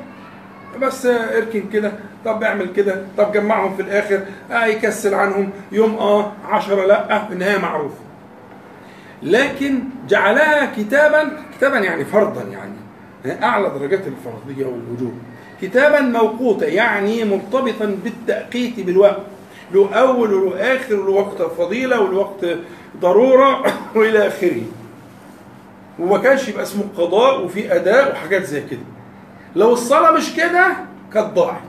بس إركن كده طب اعمل كده طب جمعهم في الآخر آه يكسل عنهم يوم آه عشرة لأ النهايه معروفة. لكن جعلها كتابا كتابا يعني فرضا يعني. أعلى درجات الفرضية والوجوب. كتابا موقوتا يعني مرتبطا بالتأقيت بالوقت. له أول وله آخر وله وقت فضيله وله وقت ضرورة وإلى آخره. وما كانش يبقى اسمه قضاء وفي أداء وحاجات زي كده. لو الصلاة مش كده كانت ضاعت.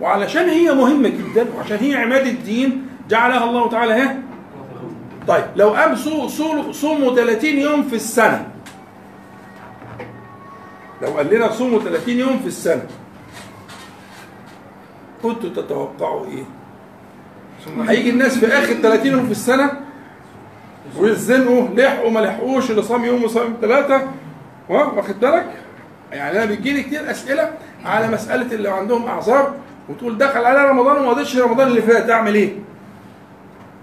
وعلشان هي مهمة جدا وعشان هي عماد الدين جعلها الله تعالى ها؟ طيب لو قام صو- صو- صوموا 30 يوم في السنة لو قال لنا صوموا 30 يوم في السنة كنتوا تتوقعوا إيه؟ هيجي الناس في آخر 30 يوم في السنة ويزنقوا لحقوا ما لحقوش اللي صام يوم وصام يوم ثلاثة واخد بالك؟ يعني أنا بيجيلي كتير أسئلة على مسألة اللي عندهم أعذار وتقول دخل على رمضان وما قضيتش رمضان اللي فات أعمل إيه؟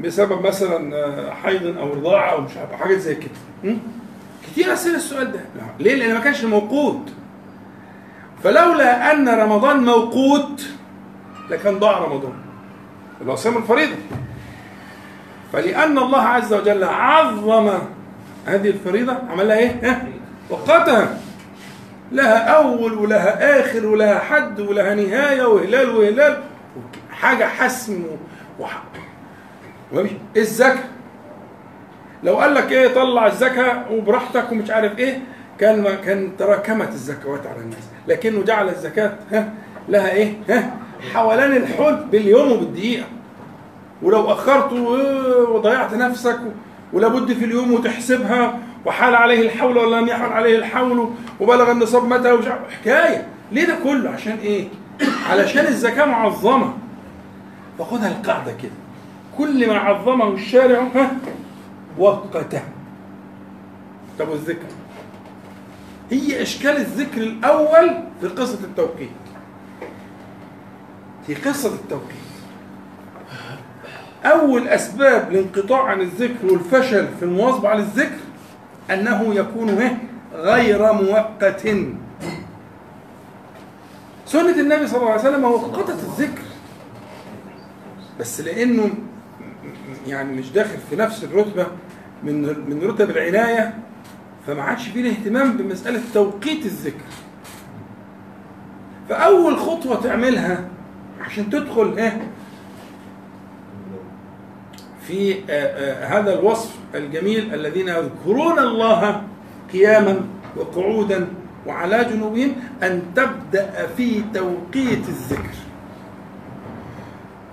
بسبب مثلا آه، حيض أو رضاعة أو مش عارف حاجات زي كده? كتير أسئلة السؤال ده ليه؟ لأن ما كانش موقوت فلولا أن رمضان موقوت لكان ضاع رمضان اللي هو صيام الفريضة فلأن الله عز وجل عظم هذه الفريضة عمل لها إيه؟ ها؟ وقتها لها أول ولها آخر ولها حد ولها نهاية وهلال وهلال حاجة حسم وح... الزكاة. لو قال لك إيه طلع الزكاة وبراحتك ومش عارف إيه كان كان تراكمت الزكوات على الناس. لكنه جعل الزكاة ها لها إيه ها حولان الحول باليوم وبالدقيقة. ولو أخرت و- وضيعت نفسك ولابد في اليوم وتحسبها وحال عليه الحول ولا لم يحل عليه الحول وبلغ النصاب متى ومش عارف حكاية. ليه ده كله؟ عشان إيه؟ علشان الزكاة معظمة. فخدها القاعدة كده. كل ما عظمه الشارع ها وقته. طب والذكر؟ هي إشكال الذكر الأول في قصة التوقيت في قصة التوقيت أول أسباب الانقطاع عن الذكر والفشل في المواظبة على الذكر أنه يكون إيه؟ غير مؤقت. سنة النبي صلى الله عليه وسلم وقتت الذكر. بس لأنه يعني مش داخل في نفس الرتبة من من رتب العناية فما عادش فيه الاهتمام بمسألة توقيت الذكر. فأول خطوة تعملها عشان تدخل إيه؟ في آه، آه، هذا الوصف الجميل الذين يذكرون الله قياما وقعودا وعلى جنوبهم أن تبدأ في توقيت الذكر.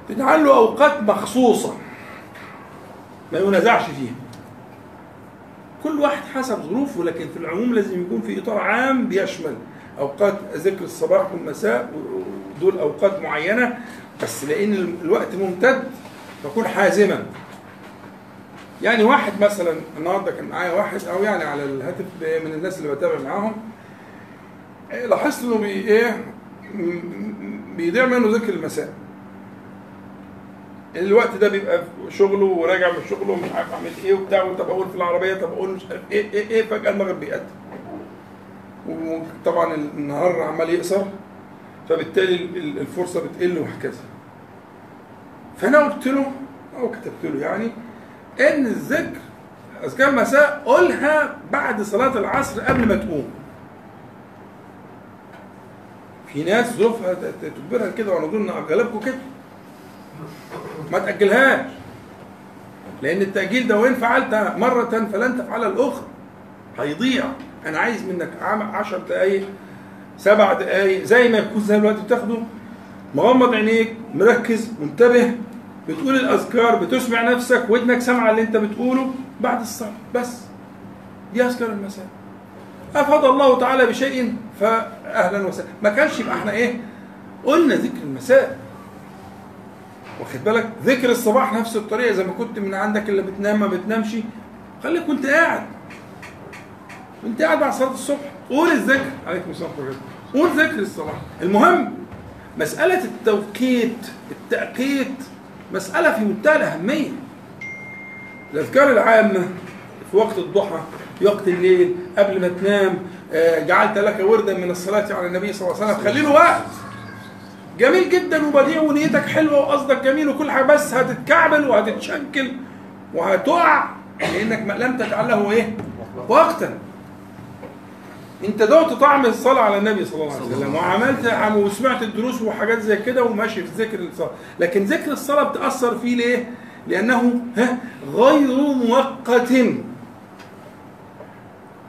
تجعل له أوقات مخصوصة. ما ينازعش فيها. كل واحد حسب ظروفه لكن في العموم لازم يكون في إطار عام بيشمل أوقات ذكر الصباح والمساء ودول أوقات معينة بس لأن الوقت ممتد فكن حازما. يعني واحد مثلا النهارده كان معايا واحد أو يعني على الهاتف من الناس اللي بتابع معاهم لاحظت إنه بي إيه بيضيع منه ذكر المساء. الوقت ده بيبقى شغله وراجع من شغله ومش عارف أعمل إيه وبتاع طب أقول في العربية طب أقول مش عارف إيه إيه إيه فجأة المغرب بيقدم. وطبعا النهار عمال يقصر فبالتالي ال- ال- الفرصة بتقل وهكذا. فأنا قلت له أو كتبت له يعني إن الذكر أذكار مساء قولها بعد صلاة العصر قبل ما تقوم. في ناس ظروفها تجبرها كده وأنا اظن اغلبكم كده. ما تاجلهاش لأن التاجيل ده وإن فعلت مرة فلن تفعلها الأخرى. هيضيع. أنا عايز منك عم- عشر دقايق سبع دقايق زي ما يكون زي الوقت بتاخده. مغمض عينيك مركز منتبه. بتقول الأذكار بتسمع نفسك ودنك سامعة اللي أنت بتقوله بعد الصلاة. بس. دي أذكار المساء. أفاد الله تعالى بشيء فاهلا وسهلا. ما كانش يبقى إحنا إيه؟ قلنا ذكر المساء. واخد بالك؟ ذكر الصباح نفس الطريقة زي ما كنت من عندك اللي بتنام ما بتنامش. خليك كنت قاعد. وانت قاعد بعد صلاة الصبح. قول الذكر. عليكم الله. قول ذكر الصباح المهم مسألة التوقيت التأقيت مسألة في منتهى الأهمية. الأذكار العامة في وقت الضحى في وقت الليل قبل ما تنام آه، جعلت لك وردا من الصلاة على النبي صلى الله عليه وسلم. خلي له وقت جميل جدا وبديع ونيتك حلوة وقصدك جميل وكل حاجة بس هتتكعبل وهتتشكل وهتقع لأنك ما لم تجعل له إيه؟ وقتا أنت دوت طعم الصلاة على النبي صلى الله عليه وسلم وعملت وسمعت الدروس وحاجات زي كده وماشي في ذكر الصلاة لكن ذكر الصلاة بتأثر فيه ليه؟ لأنه ها غير مؤقت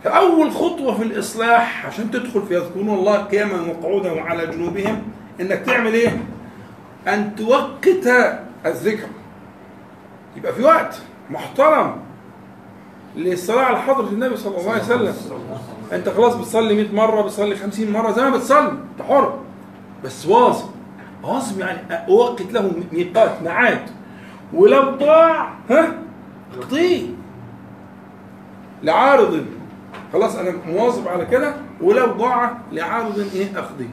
فأول خطوة في الإصلاح عشان تدخل في يذكرون الله قياما وقعودا وعلى جنوبهم إنك تعمل إيه؟ أن توقت الذكر. يبقى في وقت محترم للصلاة على حضرة النبي صلى الله عليه وسلم. أنت خلاص بتصلي 100 مرة بتصلي 50 مرة زي ما بتصلي. أنت حر. بس واظب واظب يعني وقت له ميقات ميعاد. ولو ضاع ها؟ اقضيه. لعارض. خلاص أنا مواظب على كده. ولو ضاع لعارض إيه؟ أقضيه.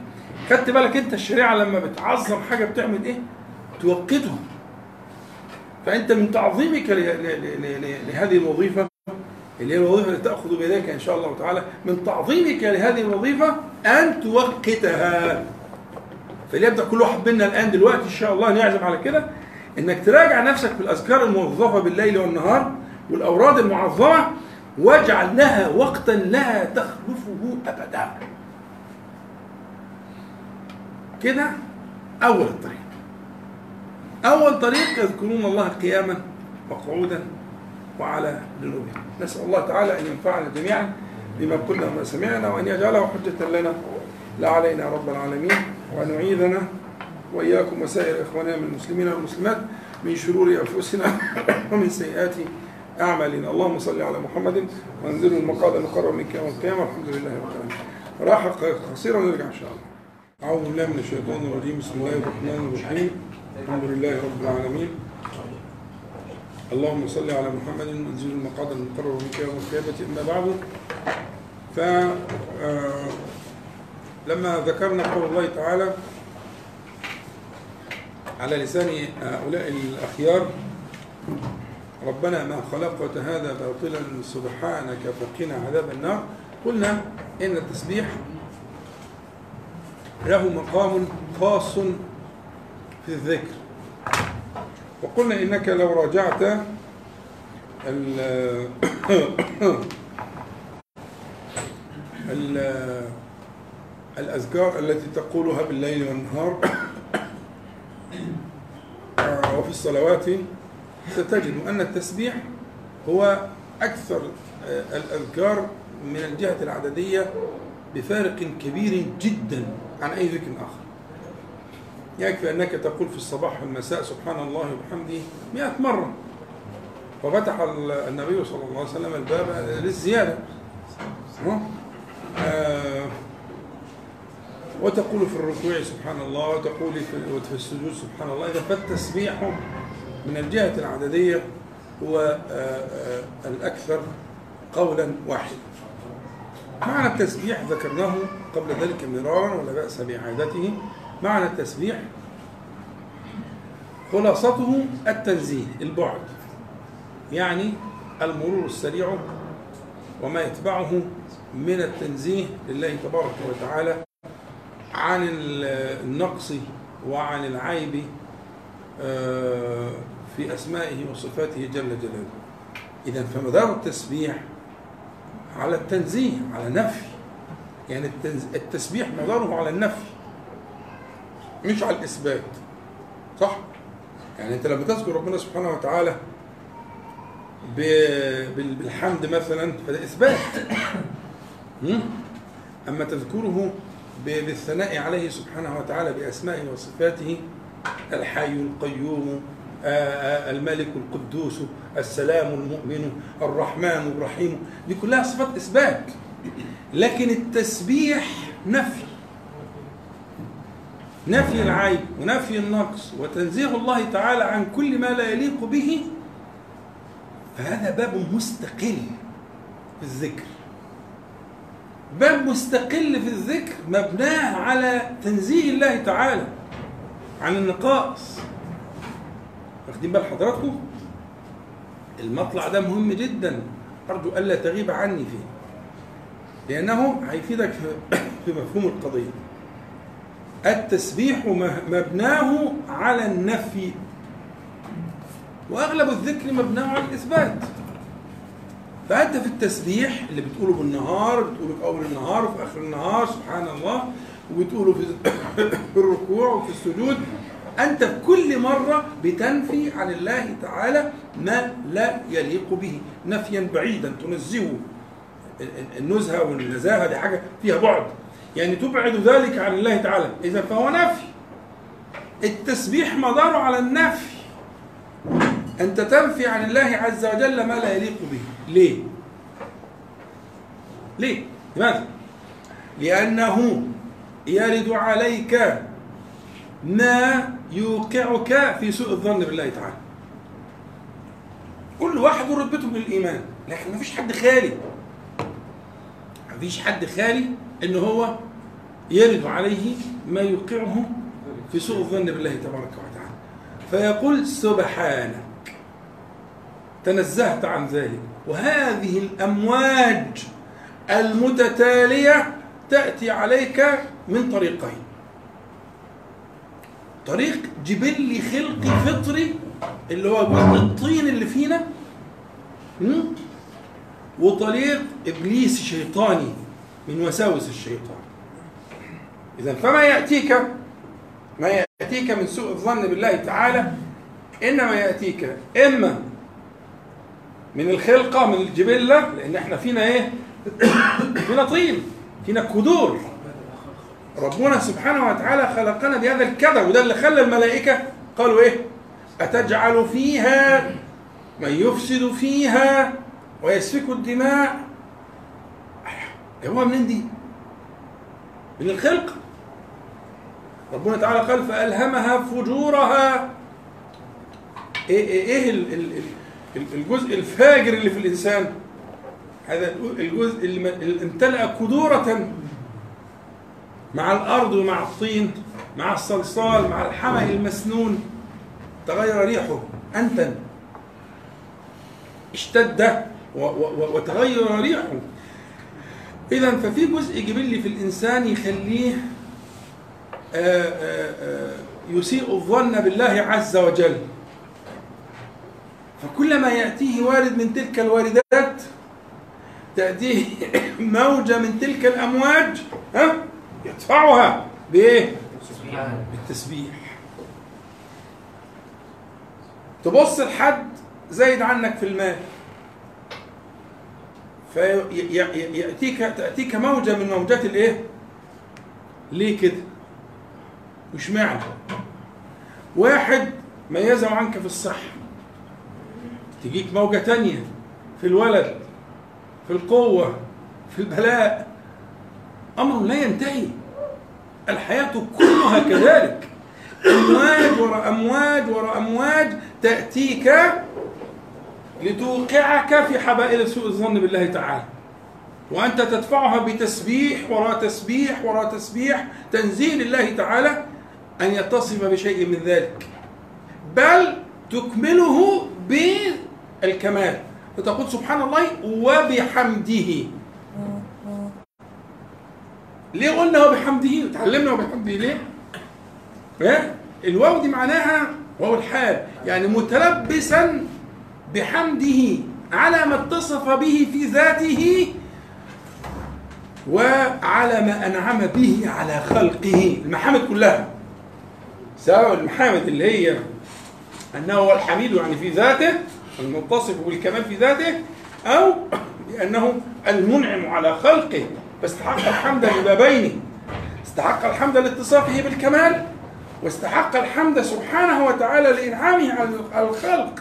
خدت بالك انت الشريعة لما بتعظم حاجة بتعمل إيه؟ توقته فانت من تعظيمك لهذه الوظيفة اللي هي الوظيفة اللي تأخذ بيديك إن شاء الله تعالى من تعظيمك لهذه الوظيفة أن توقتها فليبدأ كل واحد منا الآن دلوقتي إن شاء الله نعزم على كده إنك تراجع نفسك في الأذكار الموظفة بالليل والنهار والأوراد المعظمة واجعل لها وقتا لا تخلفه أبدا. كده أول الطريق أول طريق يذكرون الله قياما وقعودا وعلى جنوبهم. نسأل الله تعالى أن ينفعنا جميعا بما قلنا وما سمعنا وأن يجعله حجة لنا. لا علينا رب العالمين. وأن يعيذنا وإياكم وسائر إخواننا من المسلمين والمسلمات من شرور أنفسنا ومن سيئات أعمالنا. اللهم صل على محمد وانزل المقعد المقرر منك يوم القيامة. والحمد لله رب العالمين. راحه قصيره ونرجع إن شاء الله. أعوذ بالله من الشيطان الرجيم. بسم الله الرحمن الرحيم. الحمد لله رب العالمين. اللهم صل على محمد وانزل المقعد المقرر منك يوم القيامة. أما بعد ف آه، لما ذكرنا قول الله تعالى على لسان هؤلاء الأخيار ربنا ما خلقت هذا باطلا سبحانك فقنا عذاب النار. قلنا إن التسبيح له مقام خاص في الذكر. وقلنا إنك لو راجعت ال ال الأذكار التي تقولها بالليل والنهار آه، وفي الصلوات ستجد أن التسبيح هو أكثر آه، الأذكار من الجهة العددية بفارق كبير جدا. عن أي ذكر آخر. يكفي أنك تقول في الصباح والمساء سبحان الله وبحمده مئة مرة. وفتح النبي صلى الله عليه وسلم الباب للزيادة؟ آه وتقول في الركوع سبحان الله وتقول في في السجود سبحان الله. إذا فالتسبيح من الجهة العددية هو آه، آه، الأكثر قولا واحدا. معنى التسبيح ذكرناه قبل ذلك مرارا ولا بأس بإعادته معنى التسبيح خلاصته التنزيه البعد. يعني المرور السريع وما يتبعه من التنزيه لله تبارك وتعالى عن النقص وعن العيب آه، في أسمائه وصفاته جل جلاله. إذا فمدار التسبيح على التنزيه على نفي يعني التسبيح مداره على النفي مش على الإثبات صح؟ يعني أنت لما تذكر ربنا سبحانه وتعالى بالحمد مثلا فده إثبات؟ أما تذكره بالثناء عليه سبحانه وتعالى بأسمائه وصفاته الحي القيوم الملك القدوس السلام المؤمن الرحمن الرحيم. دي كلها صفات إثبات. لكن التسبيح نفي. نفي العيب ونفي النقص وتنزيه الله تعالى عن كل ما لا يليق به. فهذا باب مستقل في الذكر. باب مستقل في الذكر مبناه على تنزيه الله تعالى عن النقائص. واخدين بال حضراتكم؟ المطلع ده مهم جدا. أرجو ألا تغيب عني فيه. لأنه هيفيدك في- مفهوم القضية. التسبيح مبناه على النفي. وأغلب الذكر مبناه على الإثبات. فأنت في التسبيح اللي بتقوله بالنهار بتقوله في أول النهار وفي آخر النهار سبحان الله وبتقوله في الركوع وفي السجود أنت في كل مرة بتنفي عن الله تعالى ما لا يليق به نفيا بعيدا تنزهه النزهة والنزاهة دي حاجة فيها بعد يعني تبعد ذلك عن الله تعالى إذا فهو نفي التسبيح مداره على النفي أنت تنفي عن الله عز وجل ما لا يليق به ليه؟ ليه؟ لماذا؟ لأنه يرد عليك ما يوقعك في سوء الظن بالله تعالى. كل واحد رتبته من الإيمان لكن ما فيش حد خالي. ما فيش حد خالي إن هو يرد عليه ما يوقعه في سوء الظن بالله تبارك وتعالى. فيقول سبحانك تنزهت عن ذلك. وهذه الأمواج المتتالية تأتي عليك من طريقين. طريق جبلي خلقي فطري اللي هو جزء الطين اللي فينا? وطريق إبليس شيطاني من وساوس الشيطان إذا فما يأتيك ما يأتيك من سوء الظن بالله تعالى إنما يأتيك إما من الخلقة من الجبلة لأن إحنا فينا إيه؟ فينا طين فينا كدور ربنا سبحانه وتعالى خلقنا بهذا الكدر وده اللي خلى الملائكة قالوا إيه؟ أتجعل فيها من يفسد فيها ويسفك الدماء هو منين دي؟ من الخلق ربنا تعالى قال فألهمها فجورها إيه ال- ال- الجزء الفاجر اللي في الإنسان هذا الجزء اللي امتلأ كدورة مع الأرض ومع الطين مع الصلصال مع الحمأ المسنون. تغير ريحه. انتن اشتد وتغير ريحه. اذا ففي جزء جبلي في الإنسان يخليه آه، آه، آه، يسيء الظن بالله عز وجل. فكلما يأتيه وارد من تلك الواردات تأتيه موجة من تلك الأمواج ها؟ يدفعها بإيه؟ بالتسبيح تبص لحد زايد عنك في المال فيأتيك تأتيك موجة من موجات الإيه؟ ليه كده؟ وش معنى؟ واحد ميزه عنك في الصحة تجيك موجة تانية في الولد في القوة في البلاء أمر لا ينتهي. الحياة كلها كذلك. أمواج وراء أمواج وراء أمواج تأتيك لتوقعك في حبائل سوء الظن بالله تعالى. وأنت تدفعها بتسبيح وراء تسبيح وراء تسبيح تنزيل الله تعالى أن يتصف بشيء من ذلك. بل تكمله بالكمال. فتقول سبحان الله وبحمده. ليه قلنا وبحمده تعلمنا وبحمده ليه؟ إيه؟ الواو دي معناها واو الحال يعني متلبسا بحمده على ما اتصف به في ذاته وعلى ما أنعم به على خلقه. المحامد كلها. سواء المحامد اللي هي أنه هو الحميد يعني في ذاته المتصف بالكمال في ذاته أو بأنه المنعم على خلقه. فاستحق الحمد لبابين استحق الحمد لاتصافه بالكمال. واستحق الحمد سبحانه وتعالى لإنعامه على الخلق.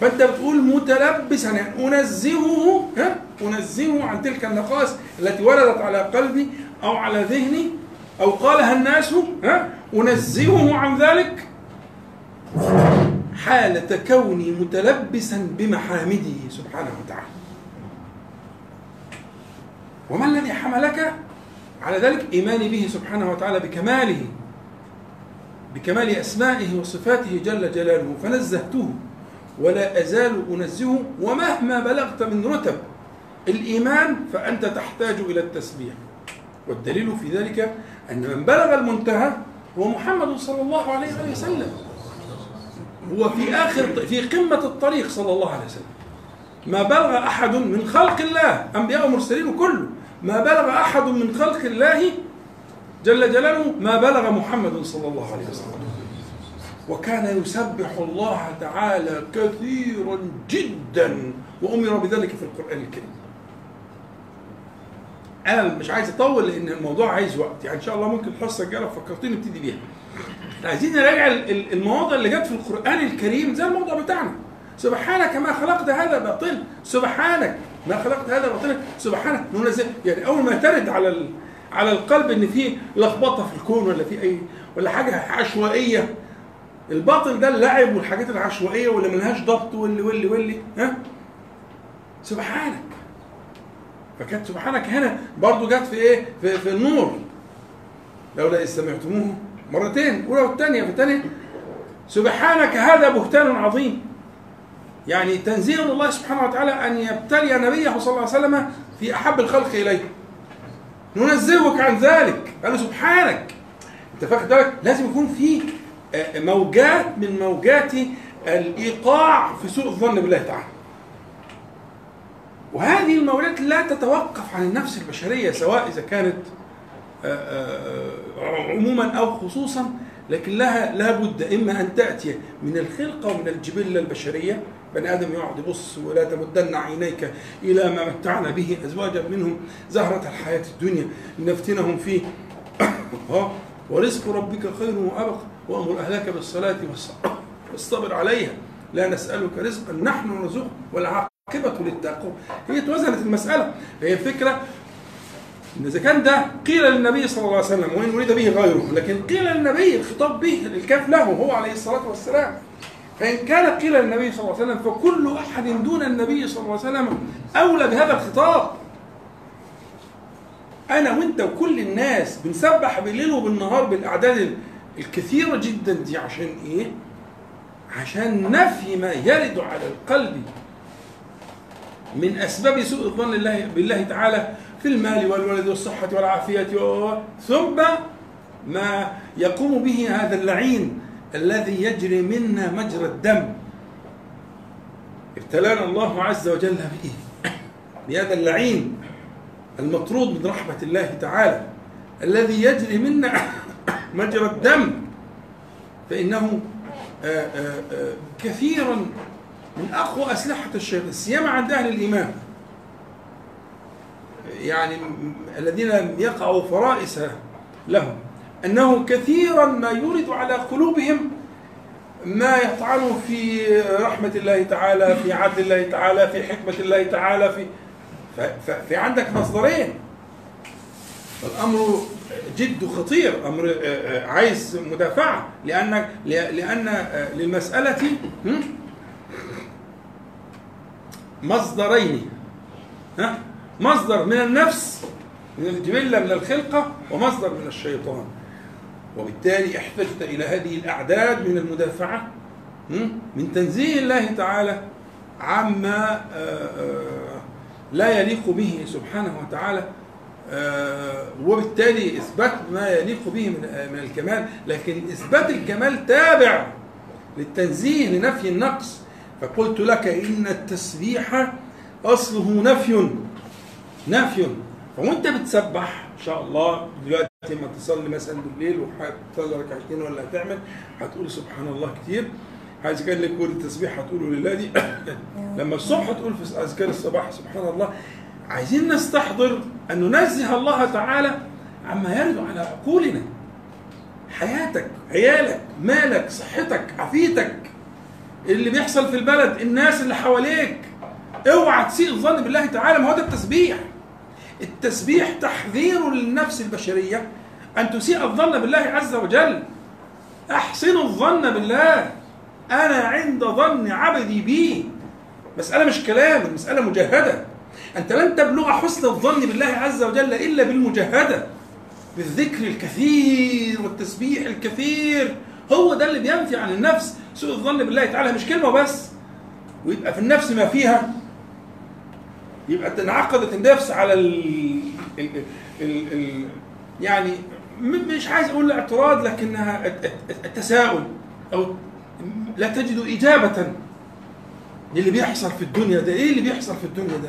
فأنت بتقول متلبسا يعني أنزهه ها؟ أنزهه عن تلك النقائص التي وردت على قلبي أو على ذهني أو قالها الناس ها؟ أنزهه عن ذلك؟ حالة كوني متلبسا بمحامده سبحانه وتعالى. وما الذي حملك على ذلك إيماني به سبحانه وتعالى بكماله بكمال أسمائه وصفاته جل جلاله فنزهته ولا أزال أنزهه ومهما بلغت من رتب الإيمان فأنت تحتاج إلى التسبيح. والدليل في ذلك أن من بلغ المنتهى هو محمد صلى الله عليه وسلم. هو في آخر في قمة الطريق صلى الله عليه وسلم. ما بلغ أحد من خلق الله أنبياء ومرسلين كله. ما بلغ أحد من خلق الله جل جلاله ما بلغ محمد صلى الله عليه وسلم. وكان يسبح الله تعالى كثيرا جدا وأمر بذلك في القرآن الكريم. أنا مش عايز أطول لأن الموضوع عايز وقت. يعني إن شاء الله ممكن الحصة الجاية فكرتني نبتدي بيها. عايزين نراجع المواضع اللي جت في القرآن الكريم زي الموضوع بتاعنا. سبحانك ما خلقت هذا باطلا سبحانك ما خلقت هذا باطلا سبحانك منزه يعني أول ما ترد على. على القلب إن في لخبطة في الكون ولا في اي ولا حاجة عشوائية. الباطل ده اللعب والحاجات العشوائية واللي ملهاش ضبط واللي واللي واللي. ها؟ سبحانك. فكانت سبحانك هنا برضو جت في إيه؟ في, في النور. لولا إذ سمعتموه مرتين. اولى والثانيه في الثانية سبحانك هذا بهتان عظيم. يعني تنزيه الله سبحانه وتعالى أن يبتلي نبيه صلى الله عليه وسلم في أحب الخلق إليه. ننزهك عن ذلك. قال سبحانك. أنت فاخد بالك لازم يكون في آه، موجات من موجات الإيقاع في سوء الظن بالله تعالى. وهذه الموجات لا تتوقف عن النفس البشرية سواء إذا كانت آه، آه، عموما أو خصوصا لكن لها لابد إما أن تأتي من الخلقة ومن الجبلة البشرية بني آدم يقعد يبص ولا تمدن عينيك إلى ما متعنا به أزواجا منهم زهرة الحياة الدنيا لنفتنهم فيه. ورزق ربك خير وابقى وأمر اهلك بالصلاة واصطبر عليها. لا نسألك رزقا. نحن نرزقك والعاقبة للتقوى. هي توزنت المسألة. هي الفكرة إن إذا كان ده قيل للنبي صلى الله عليه وسلم وإن اريد به غيره لكن قيل للنبي الخطاب به الكاف له هو عليه الصلاة والسلام. فإن كان قيل للنبي صلى الله عليه وسلم فكل أحد دون النبي صلى الله عليه وسلم أولى بهذا الخطاب. أنا وأنت وكل الناس بنسبح بالليل وبالنهار بالأعداد الكثيرة جدا دي عشان إيه؟ عشان نفي ما يرد على القلب من أسباب سوء الظن الله بالله تعالى في المال والولد والصحة والعافية ثم ما يقوم به هذا اللعين. الذي يجري منا مجرى الدم. ابتلانا الله عز وجل به بهذا اللعين المطرود من رحمة الله تعالى. الذي يجري منا مجرى الدم. فإنه آه، آه، آه، كثيرا من أقوى أسلحة الشيطان سيما عند أهل الإيمان. يعني الذين يقعوا فرائس لهم. أنه كثيرا ما يورد على قلوبهم ما يطعن في رحمة الله تعالى في عدل الله تعالى في حكمة الله تعالى في في عندك مصدرين. الأمر جد خطير أمر آه، آه، عايز مدافعة. لأن لأن آه، للمسألة؟ مصدرين. مصدر من النفس من الجبلة من الخلقة ومصدر من الشيطان. وبالتالي احتجت إلى هذه الأعداد من المدافعة؟ من تنزيه الله تعالى عما آه، آه، لا يليق به سبحانه وتعالى آه، وبالتالي إثبات ما يليق به من الكمال لكن إثبات الكمال تابع للتنزيه لنفي النقص فقلت لك إن التسبيح أصله نفي نفي فوأنت بتسبح إن شاء الله دلوقتي لما تصلي مثلا بالليل وهتصلي ركعتين ولا هتعمل هتقول سبحان الله كتير. عايز كان لك ورد التسبيح هتقوله لله دي. لما الصبح تقول في أذكار الصباح سبحان الله عايزين نستحضر أن ننزه الله تعالى عما يرد على عقولنا. حياتك عيالك مالك صحتك عافيتك اللي بيحصل في البلد الناس اللي حواليك. اوعى تسيء الظن بالله تعالى ما هو ده التسبيح. التسبيح تحذير للنفس البشرية أن تسيء الظن بالله عز وجل. أحسنوا الظن بالله. أنا عند ظن عبدي بي. مسألة مش كلام المسألة مجاهدة أنت لن تبلغ حسن الظن بالله عز وجل إلا بالمجاهدة بالذكر الكثير والتسبيح الكثير. هو ده اللي بينفي عن النفس. سوء الظن بالله تعالى مش كلمة بس ويبقى في النفس ما فيها يبقى انعقدت النفس على ال ال ال ال يعني مش عايز أقول الاعتراض لكنها الت- الت- التساؤل أو لا تجد إجابة للي بيحصل في الدنيا ده. إيه اللي بيحصل في الدنيا ده؟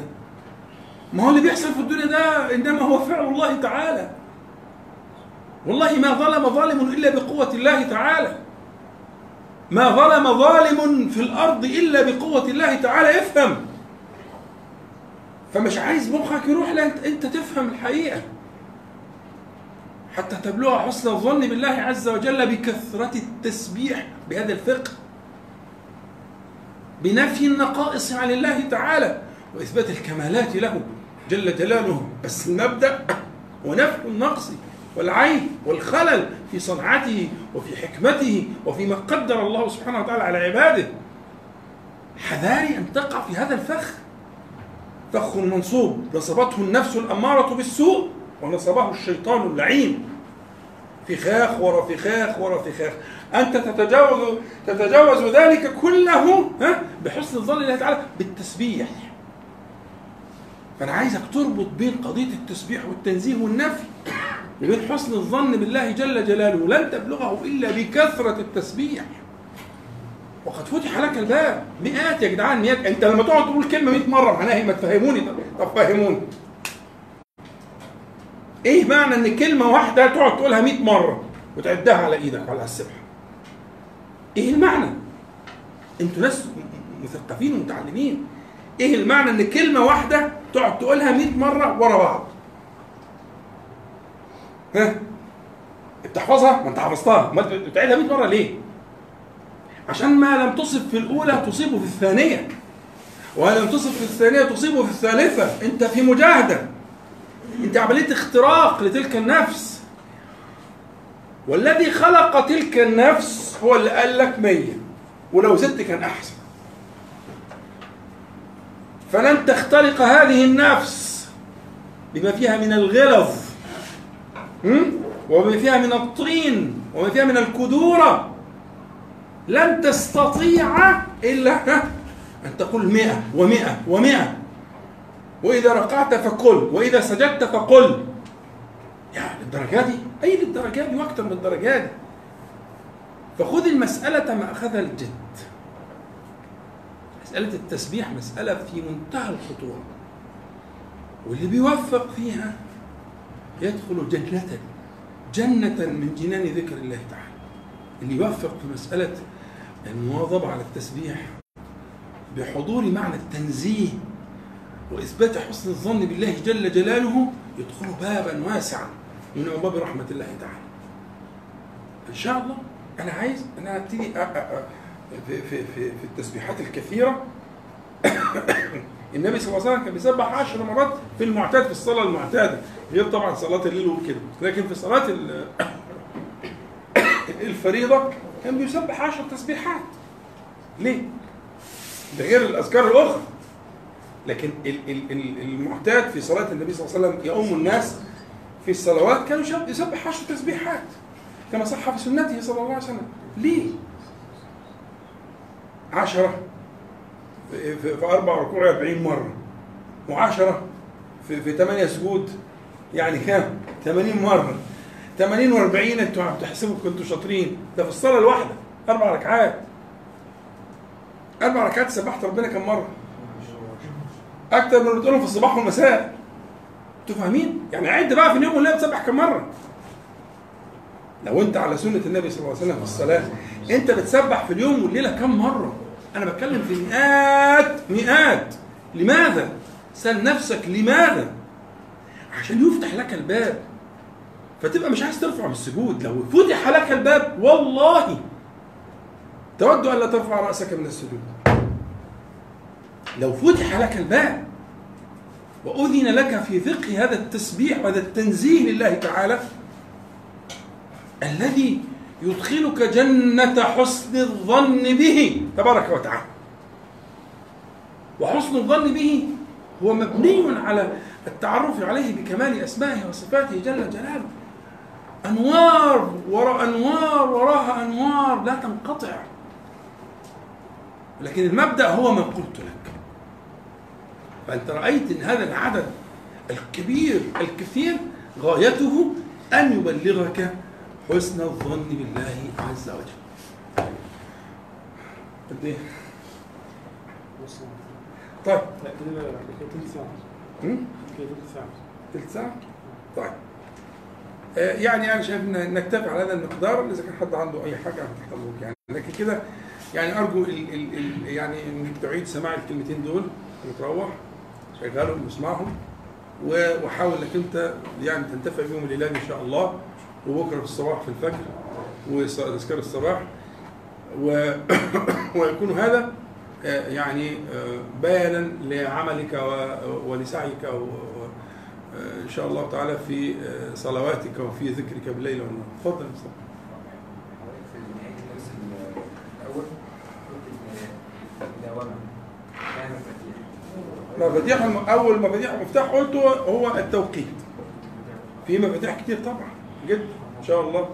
ما هو اللي بيحصل في الدنيا ده إنما هو فعل الله تعالى. والله ما ظلم ظالم إلا بقوة الله تعالى. ما ظلم ظالم في الأرض إلا بقوة الله تعالى. افهم. فمش عايز مخك يروح لا أنت, تفهم الحقيقة. حتى تبلغ حسن الظن بالله عز وجل بكثرة التسبيح بهذا الفقه. بنفي النقائص عن الله تعالى وإثبات الكمالات له جل جلاله. بس المبدأ هو نفي النقص والعيب والخلل في صنعته وفي حكمته وفيما قدر الله سبحانه وتعالى على عباده. حذاري أن تقع في هذا الفخ. فخ منصوب نصبته النفس الأمارة بالسوء ونصبه الشيطان اللعين. فخاخ ورا فخاخ ورا فخاخ أنت تتجاوز تتجاوز ذلك كله ها بحسن الظن الله تعالى بالتسبيح. فأنا عايزك تربط بين قضية التسبيح والتنزيه والنفي. وبين حسن الظن بالله جل جلاله لن تبلغه إلا بكثرة التسبيح. وقد فتح لك الباب. مئات يا جدعان مئات. انت لما تقعد تقول كلمة 100 مرة معناها إيه؟ ما تفهموني. طب فهموني. إيه معنى إن كلمة واحدة تقعد تقولها 100 مرة وتعدها على إيدك على السبحه إيه المعنى؟ أنتوا ناس مثقفين ومتعلمين. إيه المعنى إن كلمة واحدة تقعد تقولها 100 مرة ورا بعض؟ ها؟ بتحفظها؟ ما أنت حفظتها. ما بتعيدها 100 مرة ليه؟ عشان ما لم تصب في الأولى تصيبه في الثانية. ولم تصب في الثانية تصيبه في الثالثة. أنت في مجاهدة. أنت عملية اختراق لتلك النفس. والذي خلق تلك النفس هو اللي قال لك 100 ولو زدت كان أحسن. فلن تخترق هذه النفس بما فيها من الغلظ وما فيها من الطين وما فيها من الكدورة. لن تستطيع إلا أن تقول مئة ومئة ومئة. وإذا ركعت فقل وإذا سجدت فقل. يا للدرجة دي؟ أي للدرجة دي؟ وأكثر من الدرجة دي. فخذ المسألة ما أخذها الجد. مسألة التسبيح مسألة في منتهى الخطورة. واللي بيوفق فيها يدخل جنة جنة من جنان ذكر الله تعالى. اللي يوفق في مسألة المواظبة على التسبيح بحضور معنى التنزيه وإثبات حسن الظن بالله جل جلاله يدخل بابا واسعا من أبواب رحمة الله تعالى. إن شاء الله أنا عايز أنا أبتدي في, في, في, في التسبيحات الكثيرة. النبي صلى الله عليه وسلم كان بيسبح عشر مرات في المعتاد في الصلاة المعتادة غير طبعا صلاة الليل وكده. لكن في صلاة الفريضة كان بيسبح عشر تسبيحات. ليه؟ ده غير الأذكار الأخرى. لكن المعتاد في صلاة النبي صلى الله عليه وسلم يؤم الناس في الصلوات كانوا يسبح عشر تسبيحات. كما صح في سنته صلى الله عليه وسلم. ليه؟ عشرة في, أربع ركوع 40 مرة. وعشرة في, ثمانية سجود. يعني كام؟ 80 مرة. 80 و40 أنتوا بتحسبوا كنتوا شاطرين ده في الصلاة الواحدة أربع ركعات أربع ركعات سبحت ربنا كم مرة؟ أكتر من اللي بتقولهم في الصباح والمساء أنتوا فاهمين؟ يعني عد بقى في اليوم والليلة بتسبح كم مرة؟ لو أنت على سنة النبي صلى الله عليه وسلم في الصلاة أنت بتسبح في اليوم والليلة كم مرة؟ أنا بتكلم في مئات مئات لماذا؟ سأل نفسك لماذا؟ عشان يفتح لك الباب فتبقى مش عايز ترفع من السجود. لو فتح لك الباب والله تود ألا ترفع رأسك من السجود. لو فتح لك الباب وأذن لك في فقه هذا التسبيح وهذا التنزيه لله تعالى الذي يدخلك جنة حسن الظن به تبارك وتعالى. وحسن الظن به هو مبني على التعرف عليه بكمال أسمائه وصفاته جل جلاله. أنوار وراء أنوار وراها أنوار لا تنقطع. لكن المبدأ هو ما قلت لك. فأنت رأيت أن هذا العدد الكبير الكثير غايته أن يبلغك حسن الظن بالله عز وجل. قد إيه؟ طيب. لا كده تلت ساعة. تلت ساعة؟ طيب. يعني أنا شايف إن نكتفي على هذا المقدار إذا كان حد عنده أي حاجة تحت أمرك يعني. لكن كده يعني أرجو ال ال ال يعني إنك تعيد سماع الكلمتين دول وتروح شغلهم واسمعهم وحاول إنك أنت يعني تنتفع بهم الليلة دي إن شاء الله. وبكرة في الصباح في الفجر وتذكار الصباح. و... ويكون هذا آه، يعني آه، بيانا لعملك و- ولسعيك و- آه، إن شاء الله تعالى في آه، صلواتك وفي ذكرك بالليل والنهار تفضل مصطفى. مفاتيح أول مفاتيح مفتاح قلته هو التوقيت. في مفاتيح كتير طبعا جدا إن شاء الله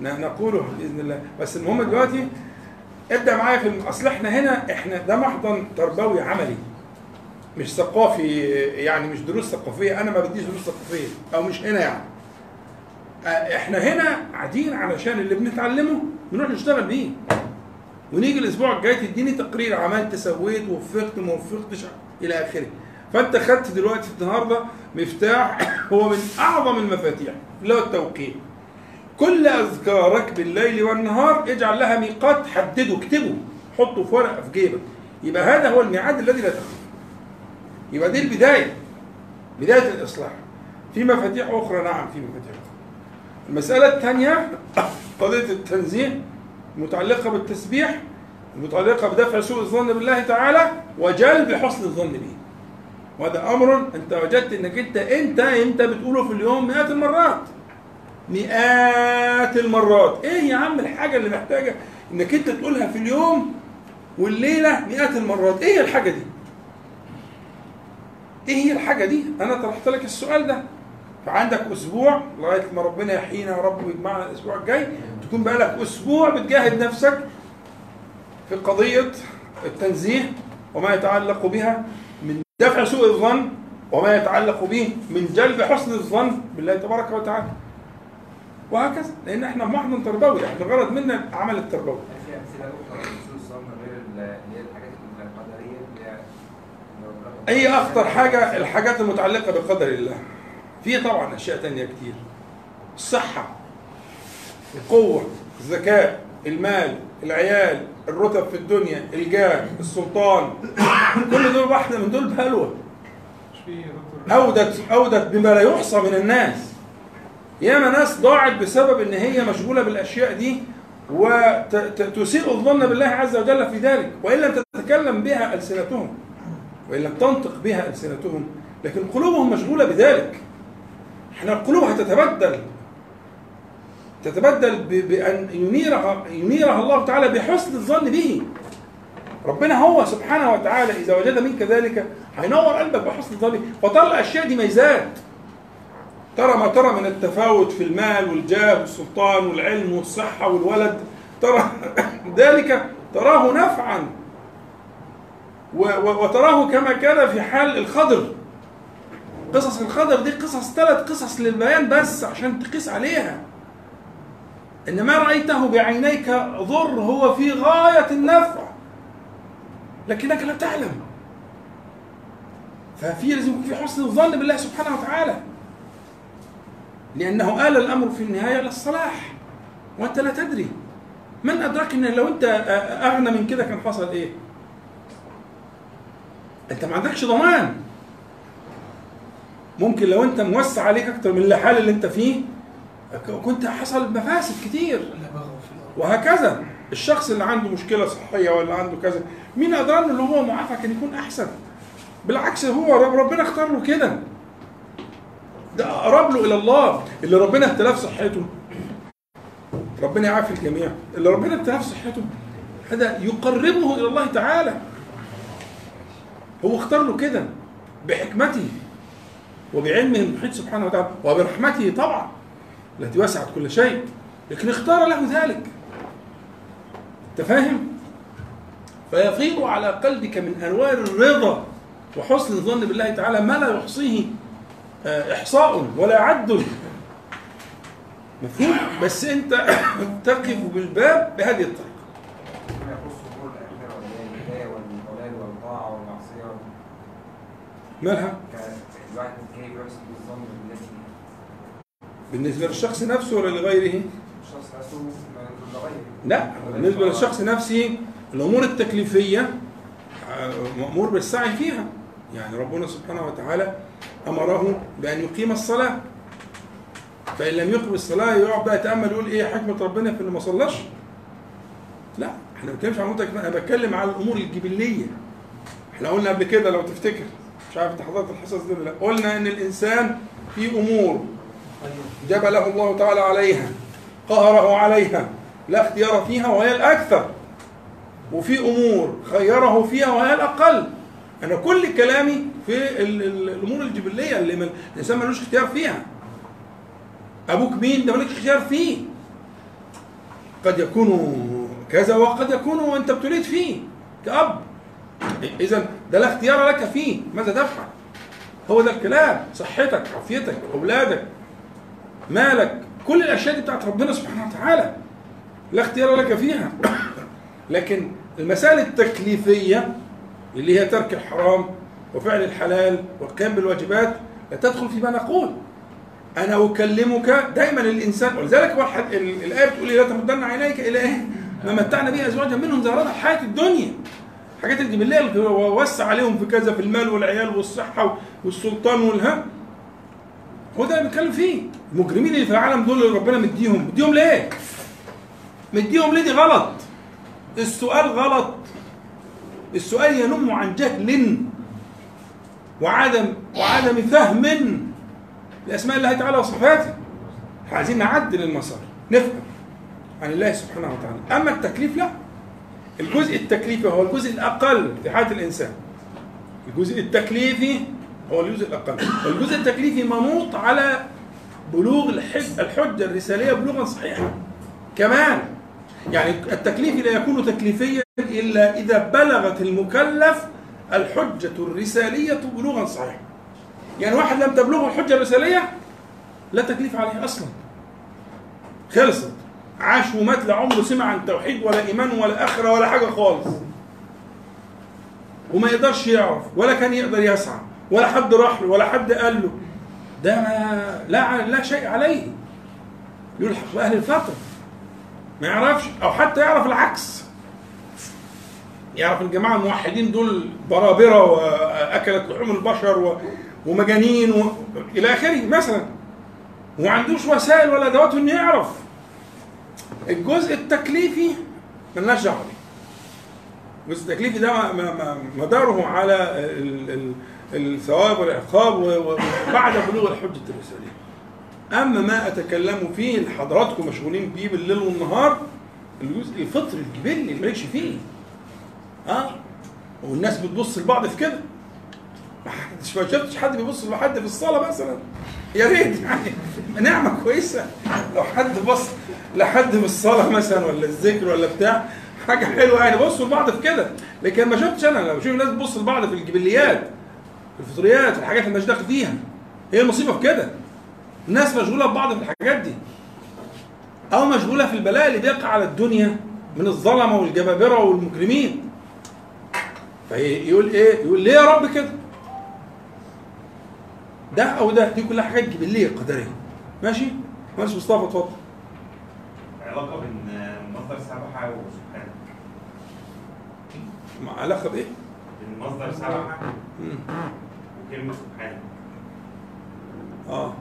نقوله بإذن الله. بس المهم دلوقتي ابدأ معايا في أصل إحنا هنا إحنا ده محضن تربوي عملي. مش ثقافي يعني مش دروس ثقافية. أنا ما بديش دروس ثقافية أو مش هنا يعني. آه، إحنا هنا قاعدين علشان اللي بنتعلمه بنروح نشتغل بيه. ونيجي الأسبوع الجاي تديني تقرير عملت سويت وفقت ما وفقتش إلى آخره. فأنت خدت دلوقتي النهارده مفتاح هو من أعظم المفاتيح اللي هو التوقيت. كل أذكارك بالليل والنهار اجعل لها ميقات حدده اكتبه حطه في ورقة في جيبك. يبقى هذا هو الميعاد الذي لا تخلف يبقى دي البداية. بداية الإصلاح. في مفاتيح أخرى نعم في مفاتيح أخرى. المسألة الثانية قضية التنزيه متعلقة بالتسبيح المتعلقه بدفع سوء الظن بالله تعالى وجلب حسن الظن به. وهذا أمر أنت وجدت إنك أنت أنت أنت بتقوله في اليوم مئات المرات. مئات المرات. إيه يا عم الحاجة اللي محتاجة إنك أنت تقولها في اليوم والليلة مئات المرات؟ إيه الحاجة دي؟ إيه هي الحاجة دي؟ أنا طرحت لك السؤال ده. فعندك أسبوع لغاية ما ربنا يحيينا يا رب ويجمعنا الأسبوع الجاي تكون بقى لك أسبوع بتجاهد نفسك في قضية التنزيه وما يتعلق بها من دفع سوء الظن وما يتعلق به من جلب حسن الظن بالله تبارك وتعالى. وهكذا. لأن إحنا محضن تربوي إحنا الغرض منا العمل التربوي هل في أمثلة أخرى لسوء الظن غير ال- اللي هي الحاجات القدرية اللي هي لو ربنا- أي أخطر حاجة الحاجات المتعلقة بقدر الله. في طبعا أشياء تانية كتير. الصحة القوة الذكاء المال العيال الرتب في الدنيا الجاه السلطان. كل دول واحدة من دول بهلوة. أودت أودت بما لا يحصى من الناس. ياما ناس ضاعت بسبب إن هي مشغولة بالأشياء دي وتسيء الظن بالله عز وجل في ذلك لم تتكلم بها ألسنتهم. وإن لم تنطق بها ألسنتهم لكن قلوبهم مشغولة بذلك. إحنا القلوب هتتبدل تتبدل ب- بأن ينيرها ينيرها الله تعالى بحسن الظن به. ربنا هو سبحانه وتعالى إذا وجد منك ذلك هينور قلبك بحسن الظن فترى الاشياء دي ميزات. ترى ما ترى من التفاوت في المال والجاه والسلطان والعلم والصحة والولد. ترى ذلك تراه نفعا. وتراه كما كان في حال الخضر. قصص الخضر دي قصص ثلاث قصص للبيان بس عشان تقيس عليها. ان ما رأيته بعينيك ضر هو في غاية النفع. لكنك لا تعلم. ففي لازم يكون في حسن الظن بالله سبحانه وتعالى. لأنه آل الأمر في النهاية إلى الصلاح. وأنت لا تدري. من أدراك إن لو أنت أغنى من كده كان حصل إيه؟ انت ما عندكش ضمان. ممكن لو انت موسع عليك أكتر من الحال اللي انت فيه كنت حصل مفاسد كتير. وهكذا الشخص اللي عنده مشكلة صحية ولا عنده كذا مين ادرى اللي هو معافى كان يكون أحسن؟ بالعكس هو رب- ربنا اختار له كده. ده أقرب له إلى الله اللي ربنا ابتلاه في صحته. ربنا يعافي الجميع. اللي ربنا ابتلاه في صحته هذا يقربه إلى الله تعالى. هو اختار له كده بحكمته وبعلمه المحيط سبحانه وتعالى وبرحمته طبعا التي وسعت كل شيء لكن اختار له ذلك. أنت فاهم؟ فيفيض على قلبك من أنوار الرضا وحسن الظن بالله تعالى ما لا يحصيه آه، إحصاء ولا عد. مفهوم؟ بس أنت تقف بالباب بهذه الطريقة فيما يخص امور الاخره اللي هي الهدايه والضلال والطاعه والمعصيه مالها بالنسبة للشخص نفسه ولا لغيره؟ الشخص نفسه لا بالنسبة للشخص نفسه الأمور التكليفية آه، مأمور بالسعي فيها. يعني ربنا سبحانه وتعالى أمره بأن يقيم الصلاة. فإن لم يقم الصلاة يقعد بقى يتأمل يقول إيه حكمة ربنا في اللي ما صلاش؟ لا إحنا ما بنتكلمش عن التكليفية، أنا بتكلم على الأمور الجبلية. إحنا قلنا قبل كده لو تفتكر مش عارف انت حضرت الحصص دي ولا لا. قلنا إن الإنسان في أمور جبله الله تعالى عليها قهره عليها لا اختيار فيها وهي الأكثر. وفي أمور خيره فيها وهي الأقل. أنا كل كلامي في ال- ال- الأمور الجبلية اللي الإنسان ملوش اختيار فيها. أبوك مين؟ ده مالكش اختيار فيه. قد يكون كذا وقد يكون انت ابتليت فيه كأب. اذا ده لا اختيار لك فيه. ماذا تفعل؟ هو ده الكلام. صحتك عافيتك أولادك مالك كل الأشياء دي بتاعت ربنا سبحانه وتعالى. لا اختيار لك فيها. لكن المسائل التكليفية اللي هي ترك الحرام وفعل الحلال والقيام بالواجبات لا تدخل فيما نقول. أنا أكلمك دايما الانسان ولذلك الآية بتقول لي لا تمدن عينيك إلى إيه؟ ما متعنا به ازواجا منهم زهرات الحياة الدنيا. الحاجات اللي وسع عليهم في كذا في المال والعيال والصحة والسلطان والهم هو ده اللي بنتكلم فيه. المجرمين اللي في العالم دول اللي ربنا مديهم. مديهم ليه؟ مديهم ليه؟ دي غلط. السؤال غلط. السؤال ينم عن جهل وعدم وعدم فهم لأسماء الله تعالى وصفاته. عايزين نعدل المسار. نفهم عن الله سبحانه وتعالى. أما التكليف لا. الجزء التكليفي هو الجزء الأقل في حياة الإنسان. الجزء التكليفي هو الجزء الأقل. والجزء التكليفي منوط على بلوغ الحج الحجة الرسالية بلوغا صحيحا كمان يعني التكليف لا يكون تكليفيا إلا إذا بلغت المكلف الحجة الرسالية بلوغا صحيحا يعني واحد لم تبلغه الحجة الرسالية لا تكليف عليه أصلا. خلصت. عاش ومات لا عمره سمع عن توحيد ولا إيمان ولا آخرة ولا حاجة خالص. وما يقدرش يعرف ولا كان يقدر يسعى ولا حد راح له ولا حد قال له. ده لا لا شيء عليه. يلحق باهل الفترة ما يعرفش أو حتى يعرف العكس. يعرف الجماعة الموحدين دول برابرة وأكلت لحوم البشر. ومجانين و... إلى آخره مثلا. وما عندوش وسائل ولا أدوات إنه يعرف. الجزء التكليفي ملناش دعوة بيه. الجزء التكليفي ده مداره على ال- ال- الثواب والعقاب وبعد بلوغ الحجة الرسالية. أما ما أتكلم فيه اللي حضراتكم مشغولين بيه بالليل والنهار الجزء الفطري الجبلي اللي مالكش فيه. آه والناس بتبص لبعض في كده. ما شفتش حد بيبص لحد في الصلاة مثلا. يا ريت يعني. نعمة كويسة. لو حد بص لحد في الصلاة مثلا ولا الذكر ولا بتاع حاجة حلوة يعني. بصوا لبعض في كده. لكن ما شفتش أنا لو بشوف الناس بتبص لبعض في الجبليات في الفطريات في الحاجات اللي مش داخل فيها. هي المصيبة في كده. الناس مشغولة ببعض في الحاجات دي. أو مشغولة في البلاء اللي بيقع على الدنيا من الظلمة والجبابرة والمجرمين. فيقول إيه؟ يقول ليه يا رب كده؟ ده أو ده. دي كلها حاجات جبلية قدرية. ماشي؟ ماشي مصطفى اتفضل. وسبحانه مع علاقة بإيه؟ بين مصدر سبحة مم. وكلمة سبحانه آه.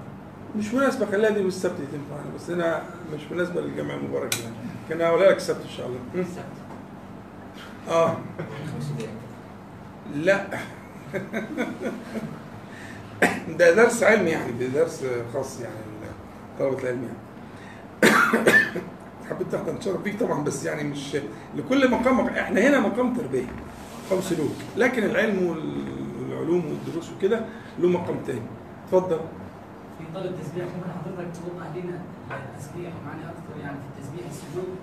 مش مناسبة خليها دي والسبت تنفع بس أنا مش مناسبة للجمع المبارك يعني. كان هقولها لك السبت إن شاء الله. مم. آه. لا. ده درس علمي يعني ده درس خاص يعني طلبة العلم يعني. حبيت اتشرف بيك طبعا بس يعني مش لكل مقام إحنا هنا مقام تربية مقام سلوك لكن العلم والعلوم والدروس وكده له مقام تاني اتفضل في طلب تسبيح ممكن حضرتك توضح لنا التسبيح ومعنى أكثر يعني في التسبيح السجود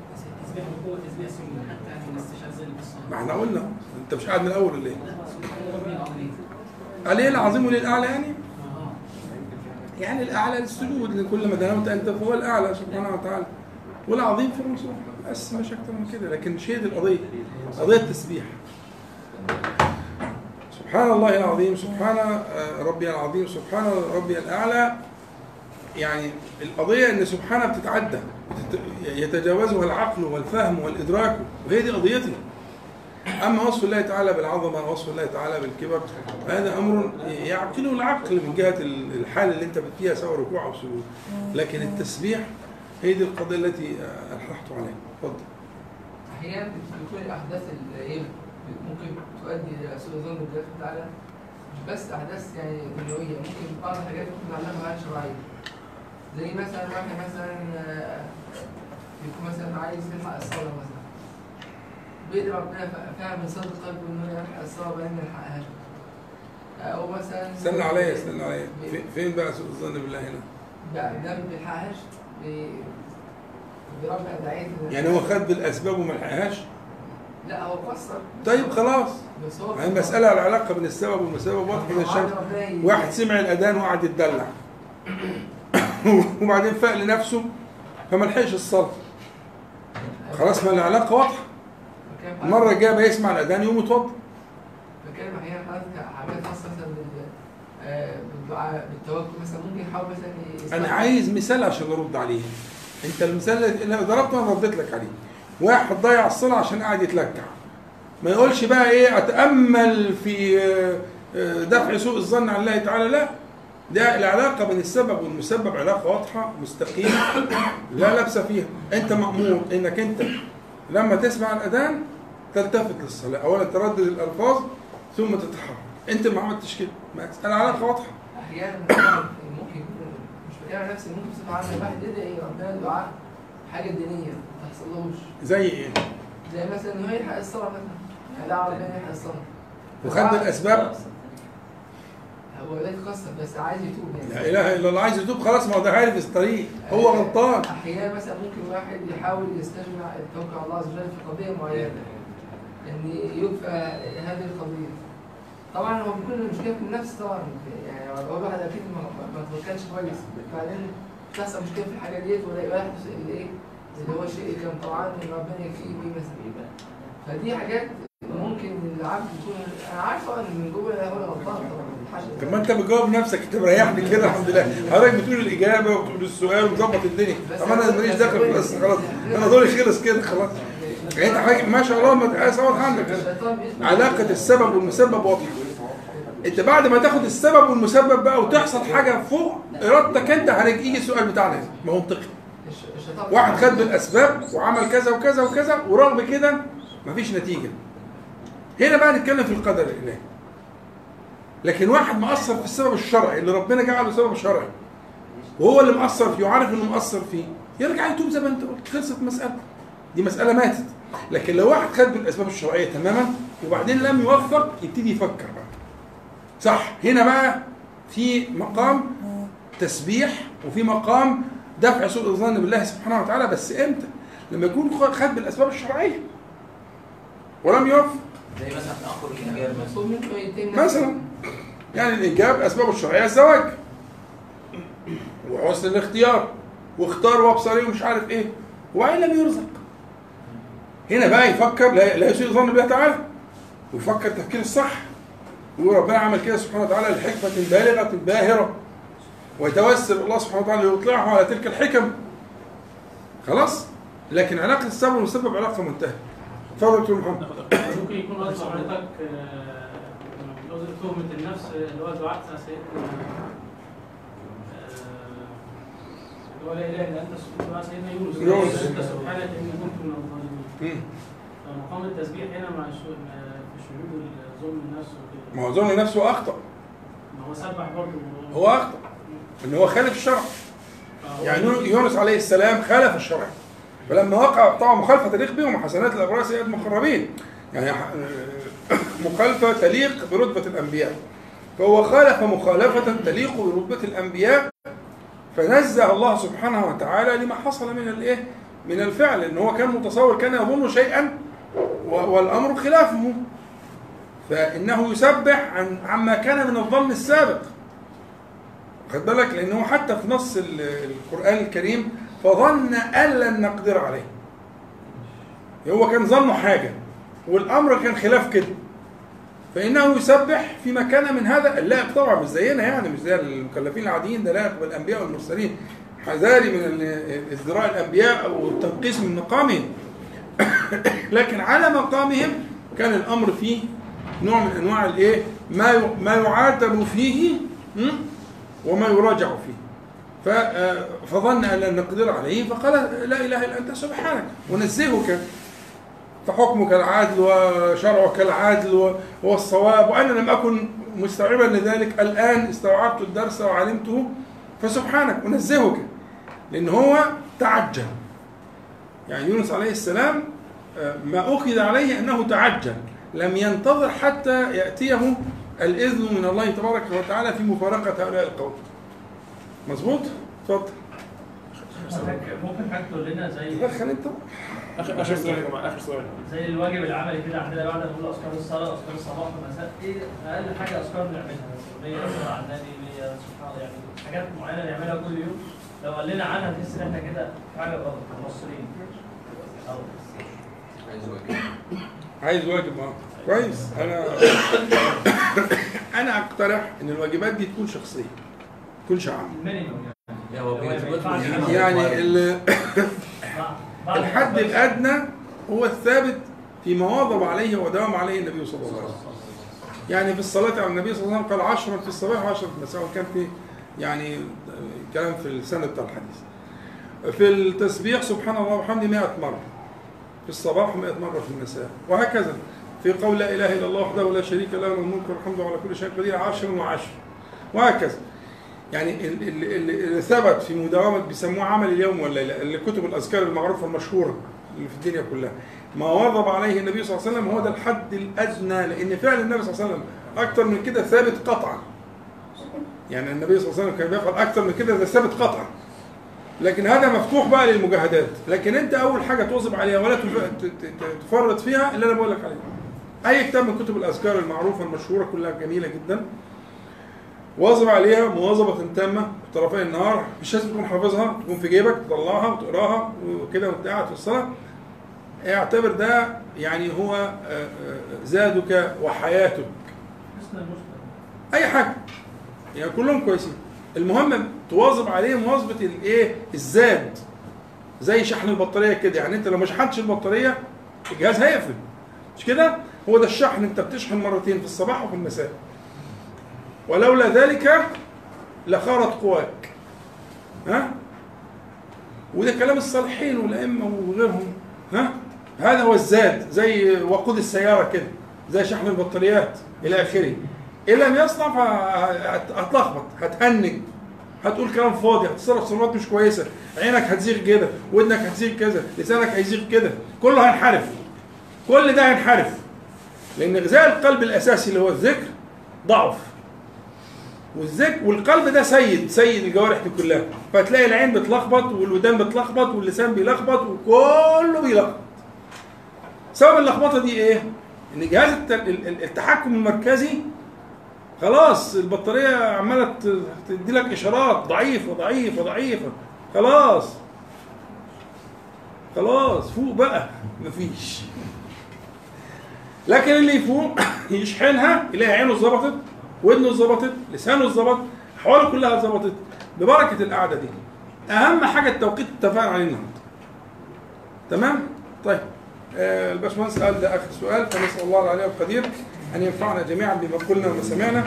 تسبيح الركوع وتسبيح السجود حتى يعني نستشعر ذلك ما. إحنا قلنا أنت مش قاعد من الأول ولا إيه؟ سبحان ربي العظيم. عليه العظيم وللأعلى يعني؟ آه. يعني الأعلى للسجود لكل ما دنوت أنت فهو الأعلى سبحانه وتعالى والعظيم في الرسول بس مش أكتر من كده. لكن دي القضية. قضية التسبيح. سبحان الله العظيم. سبحان آه، ربي العظيم. سبحان ربي الأعلى. يعني القضية إن سبحانه بتتعدى. بتت- يتجاوزها العقل والفهم والإدراك. وهي دي قضيتي أما وصف الله تعالى بالعظمة ووصف الله تعالى بالكبر هذا أمر يعقله العقل من جهة الحال اللي أنت فيها سواء ركوع أو سجود. لكن التسبيح هي دي القضية التي ألححت عليها. اتفضل. أحيانا بتكون الاحداث اللي ممكن تؤدي إلى سوء الظن بالله تعالى مش بس أحداث يعني دنيوية. ممكن بعض الحاجات ممكن نعلمها غير شرعيه زي مثلا واحد مثلا آه، يكون مثلا عايز يلحق الصلاه مثلا. بيدعي ربنا فعلا من صدق قلبه إنه يلحق الصلاه وبعدين ما يلحقهاش أو مثلا استنى عليا استنى عليا. في- فين بقى سوء الظن بالله هنا؟ ده ما بيلحقهاش. دعية يعني هو خد بالأسباب وما لحقهاش؟ لا هو قصر طيب خلاص. بس هو المسألة العلاقة بين السبب والمسبب. واضحة زي الشمس واحد سمع الأذان وقعد يتدلع. وبعدين فاق لنفسه فما لحقش الصلاة. خلاص ما العلاقة واضحة. المرة الجاية ما يسمع الأذان يقوم يتوضأ بتكلم أحيانا حضرتك حاجات خاصه مثلا بال بالدعاء بالتوكل مثلا ممكن يحاول مثلا أنا عايز مثال عشان أرد عليه. أنت المثال اللي ضربته أنا رديت لك عليه. واحد ضيع الصلاة عشان قاعد يتلكع. ما يقولش بقى إيه أتأمل في آه، آه، دفع سوء الظن عن الله تعالى. لا. ده العلاقة بين السبب والمسبب علاقة واضحة مستقيمة. لا لبس فيها. أنت مأمور إنك أنت لما تسمع الأذان تلتفت للصلاة. أولا تردد الألفاظ ثم تتحرك. أنت ما عملتش كده. العلاقة واضحة. أحيانا ممكن مش عن نفسي ممكن بصفه عامه الواحد يدعي ربنا الدعاء حاجة دينية ما تحصلوش زي إيه؟ زي مثلا إنه يلحق الصلاة مثلا. يعني دعا ربنا يلحق الصلاة. وخد بالأسباب هو ده قصه بس عايز يتوب يعني. لا إله إلا الله عايز يتوب خلاص ما هو ده عارف الطريق. هو غلطان. أحيانا مثلا ممكن واحد يحاول يستجمع التوكل على الله عز وجل في قضية معينة. إن يكفى هذه القضية. طبعا هو بيكون المشكلة في النفس طبعا. يعني هو الواحد أكيد ما توكلش كويس. بعدين تحصل مشكلة في الحاجة ديت ولا يحدث الإيه؟ اللي هو اللي كان طبعا ان ربنا يكفيه بيه مثلا فدي حاجات ممكن العبد يكون أنا عارف إن من جوه غلطان طب ما أنت بتجاوب نفسك أنت مريحني كده الحمد لله. حضرتك بتقول الإجابة وبتقول السؤال ومظبط الدنيا. طب أنا ماليش دخل القصة خلاص أنا دوري خلص كده خلاص. يعني أنت ما شاء الله ما عندك. علاقة السبب والمسبب واضحة. انت بعد ما تاخد السبب والمسبب بقى وتحصل حاجة فوق إرادتك أنت هيجي السؤال بتاعنا هو منطقي. واحد خد بالأسباب وعمل كذا وكذا وكذا ورغم كده مفيش نتيجة. هنا بقى نتكلم في القدر الالهي لكن واحد مأثر في السبب الشرعي اللي ربنا جعله سبب شرعي وهو اللي مأثر فيه وعارف إنه مأثر فيه يرجع يتوب زي ما أنت قلت خلصت مسألة. دي مسألة ماتت. لكن لو واحد خد بالأسباب الشرعية تماما وبعدين لم يوفق يبتدي يفكر بقى. صح؟ هنا بقى في مقام تسبيح وفي مقام دفع سوء الظن بالله سبحانه وتعالى بس إمتى؟ لما يكون خد بالأسباب الشرعية. ولم يوفق. زي مثلا تأخر مثلا. يعني الاجابه اسبابه الشرعية الزواج. وحسن الاختيار. واختار وابصري ومش عارف إيه. وبعدين لم يرزق. هنا بقى يفكر لا لا يسيء الظن بالله تعالى. ويفكر تفكير الصح. ويقول ربنا عمل كده سبحانه وتعالى لحكمة بالغة باهرة ويتوسل الله سبحانه وتعالى ليطلعه على تلك الحكم. خلاص؟ لكن علاقة السبب والمسبب علاقة منتهية. اتفضل دكتور محمد. ممكن يكون قصد حضرتك آه، تهمة النفس اللي هو دعاء سيدنا آه، اللي هو لا إله إلا أنت سبحانك دعاء سيدنا يونس. انت سبحانك اني كنت من الظالمين. فمقام التسبيح هنا مع آه، في شهود ظلم النفس وكده. ما هو ظن نفسه أخطأ. ما هو سبح برضه. هو أخطأ. إن هو خالف الشرع. فهو- يعني يونس عليه السلام خالف الشرع. فلما وقع طبعا مخالفة تليق بهم حسنات الأبرار سيئات المقربين. يعني ح- مخالفة تليق برتبة الأنبياء. فهو خالف مخالفة تليق برتبة الأنبياء. فنزه الله سبحانه وتعالى لما حصل من الإيه؟ من الفعل. إن هو كان متصور كان يظن شيئا. و- والأمر خلافه. فإنه يسبح عن عما كان من الظن السابق. خد بالك؟ لأنه حتى في نص ال- القرآن الكريم فظن أن لن نقدر عليه. هو كان ظنه حاجة والأمر كان خلاف كده. فإنه يسبح فيما كان من هذا اللائق طبعا مش زينا يعني مش زي المكلفين العاديين ده لائق بالانبياء والمرسلين. حذاري من ازدراء الأنبياء أو التنقيص من مقامهم. لكن على مقامهم كان الأمر فيه نوع من أنواع الإيه؟ ما ما يعاتب فيه? وما يراجع فيه. آه، فظن أن لن نقدر عليه فقال لا إله إلا أنت سبحانك. ونزهك فحكمك العدل وشرعك العدل والصواب. وأنا لم أكن مستوعبا لذلك الآن استوعبت الدرس وعلمته فسبحانك. أنزهك لأن هو تعجل. يعني يونس عليه السلام آه، ما أخذ عليه أنه تعجل لم ينتظر حتى يأتيه الإذن من الله تبارك وتعالى في مفارقة هؤلاء القوم. مظبوط؟ اتفضل ممكن حضرتك تقول لنا زي دخل انت اخر آخر سؤال يا جماعة آخر سؤال. زي الواجب العملي كده عندنا بعد ما نقول أذكار الصلاة أذكار الصباح والمساء إيه أقل حاجة أذكار نعملها؟ مثلا 100 صلاه على النبي 100 سبحان الله يعني حاجات معينة نعملها كل يوم؟ لو قال لنا عنها تحس إن إحنا كده في حاجة غلط كمصريين أو عايز واجب. آه. كويس. أنا أنا أقترح إن الواجبات دي تكون شخصية تكون شعب المينيموم لا هو يعني. يعني ال- الحد الأدنى هو الثابت فيما واظب عليه وداوم عليه النبي صلى الله عليه وسلم. يعني في الصلاة على النبي صلى الله عليه وسلم قال عشرا في الصباح وعشرا في المساء وكان في يعني كلام في السنة بتاع الحديث. في التسبيح سبحان الله وبحمده 100 مرة. في الصباح و100 مرة في المساء. وهكذا. في قول لا إله إلا الله وحده لا شريك له له الملك والحمد على كل شيء قدير عشر وعشر. وهكذا. يعني ال- ال- ال- اللي ثبت في مداومة بيسموه عمل اليوم والليلة اللي كتب الأذكار المعروفة المشهورة اللي في الدنيا كلها. ما واظب عليه النبي صلى الله عليه وسلم هو ده الحد الأدنى لأن فعل النبي صلى الله عليه وسلم أكثر من كده ثابت قطعا. يعني النبي صلى الله عليه وسلم كان بيفعل أكثر من كده ده ثابت قطعا. لكن هذا مفتوح بقى للمجاهدات. لكن أنت أول حاجة تواظب عليها ولا تفرط فيها اللي أنا بقول لك عليه. أي كتاب من كتب الأذكار المعروفة المشهورة كلها جميلة جدا. واظب عليها مواظبة تامة طرفي النهار. مش لازم تكون حافظها تكون في جيبك تطلعها وتقراها وكده وانت قاعد في الصلاة اعتبر ده يعني هو آه، آه، زادك وحياتك. أي حاجة. يعني كلهم كويسين. المهم تواظب عليه مواظبة الايه؟ الزاد. زي شحن البطارية كده. يعني انت لو ما شحنتش البطارية الجهاز هيقفل. مش كده؟ هو ده الشحن. انت بتشحن مرتين في الصباح وفي المساء. ولولا ذلك لخارت قواك. ها؟ وده كلام الصالحين والأئمة وغيرهم. ها؟ هذا هو الزاد. زي وقود السيارة كده. زي شحن البطاريات إلى آخره. إن لم يصنع فهتلخبط هتهنج هتقول كلام فاضي هتتصرف تصرفات مش كويسة. عينك هتزيغ كده ودنك هتزيغ كذا لسانك هيزيغ كده. كله هينحرف. كل ده هينحرف. لأن غذاء القلب الأساسي اللي هو الذكر ضعف. والذكر والقلب ده سيد سيد الجوارح دي كلها. فتلاقي العين بتلخبط والودان بتلخبط واللسان بيلخبط وكله بيلخبط. سبب اللخبطة دي إيه؟ إن جهاز الت- ال- ال- التحكم المركزي خلاص البطارية عمالة تدي لك إشارات ضعيفه ضعيفه ضعيفه خلاص. خلاص فوق بقى. مفيش. لكن اللي يفوق يشحنها يلاقي عينه ظبطت ودنه ظبطت لسانه ظبط أحواله كلها ظبطت ببركة القعدة دي. أهم حاجة التوقيت اتفقنا عليه النهارده. تمام؟ طيب. آه، الباشمهندس قال ده آخر سؤال. فنسأل الله العلي القدير أن ينفعنا جميعا بما قلنا وما سمعنا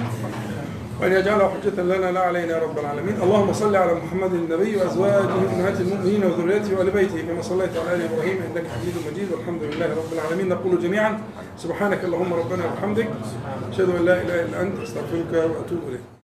وأن يجعله حجة لنا لا علينا يا رب العالمين. اللهم صل على محمد النبي وأزواجه أمهات المؤمنين وذريته وآل بيته كما صليت على آل إبراهيم إنك حميد مجيد. والحمد لله رب العالمين. نقول جميعا سبحانك اللهم ربنا وبحمدك أشهد أن لا إله إلا أنت أستغفرك وأتوب إليك.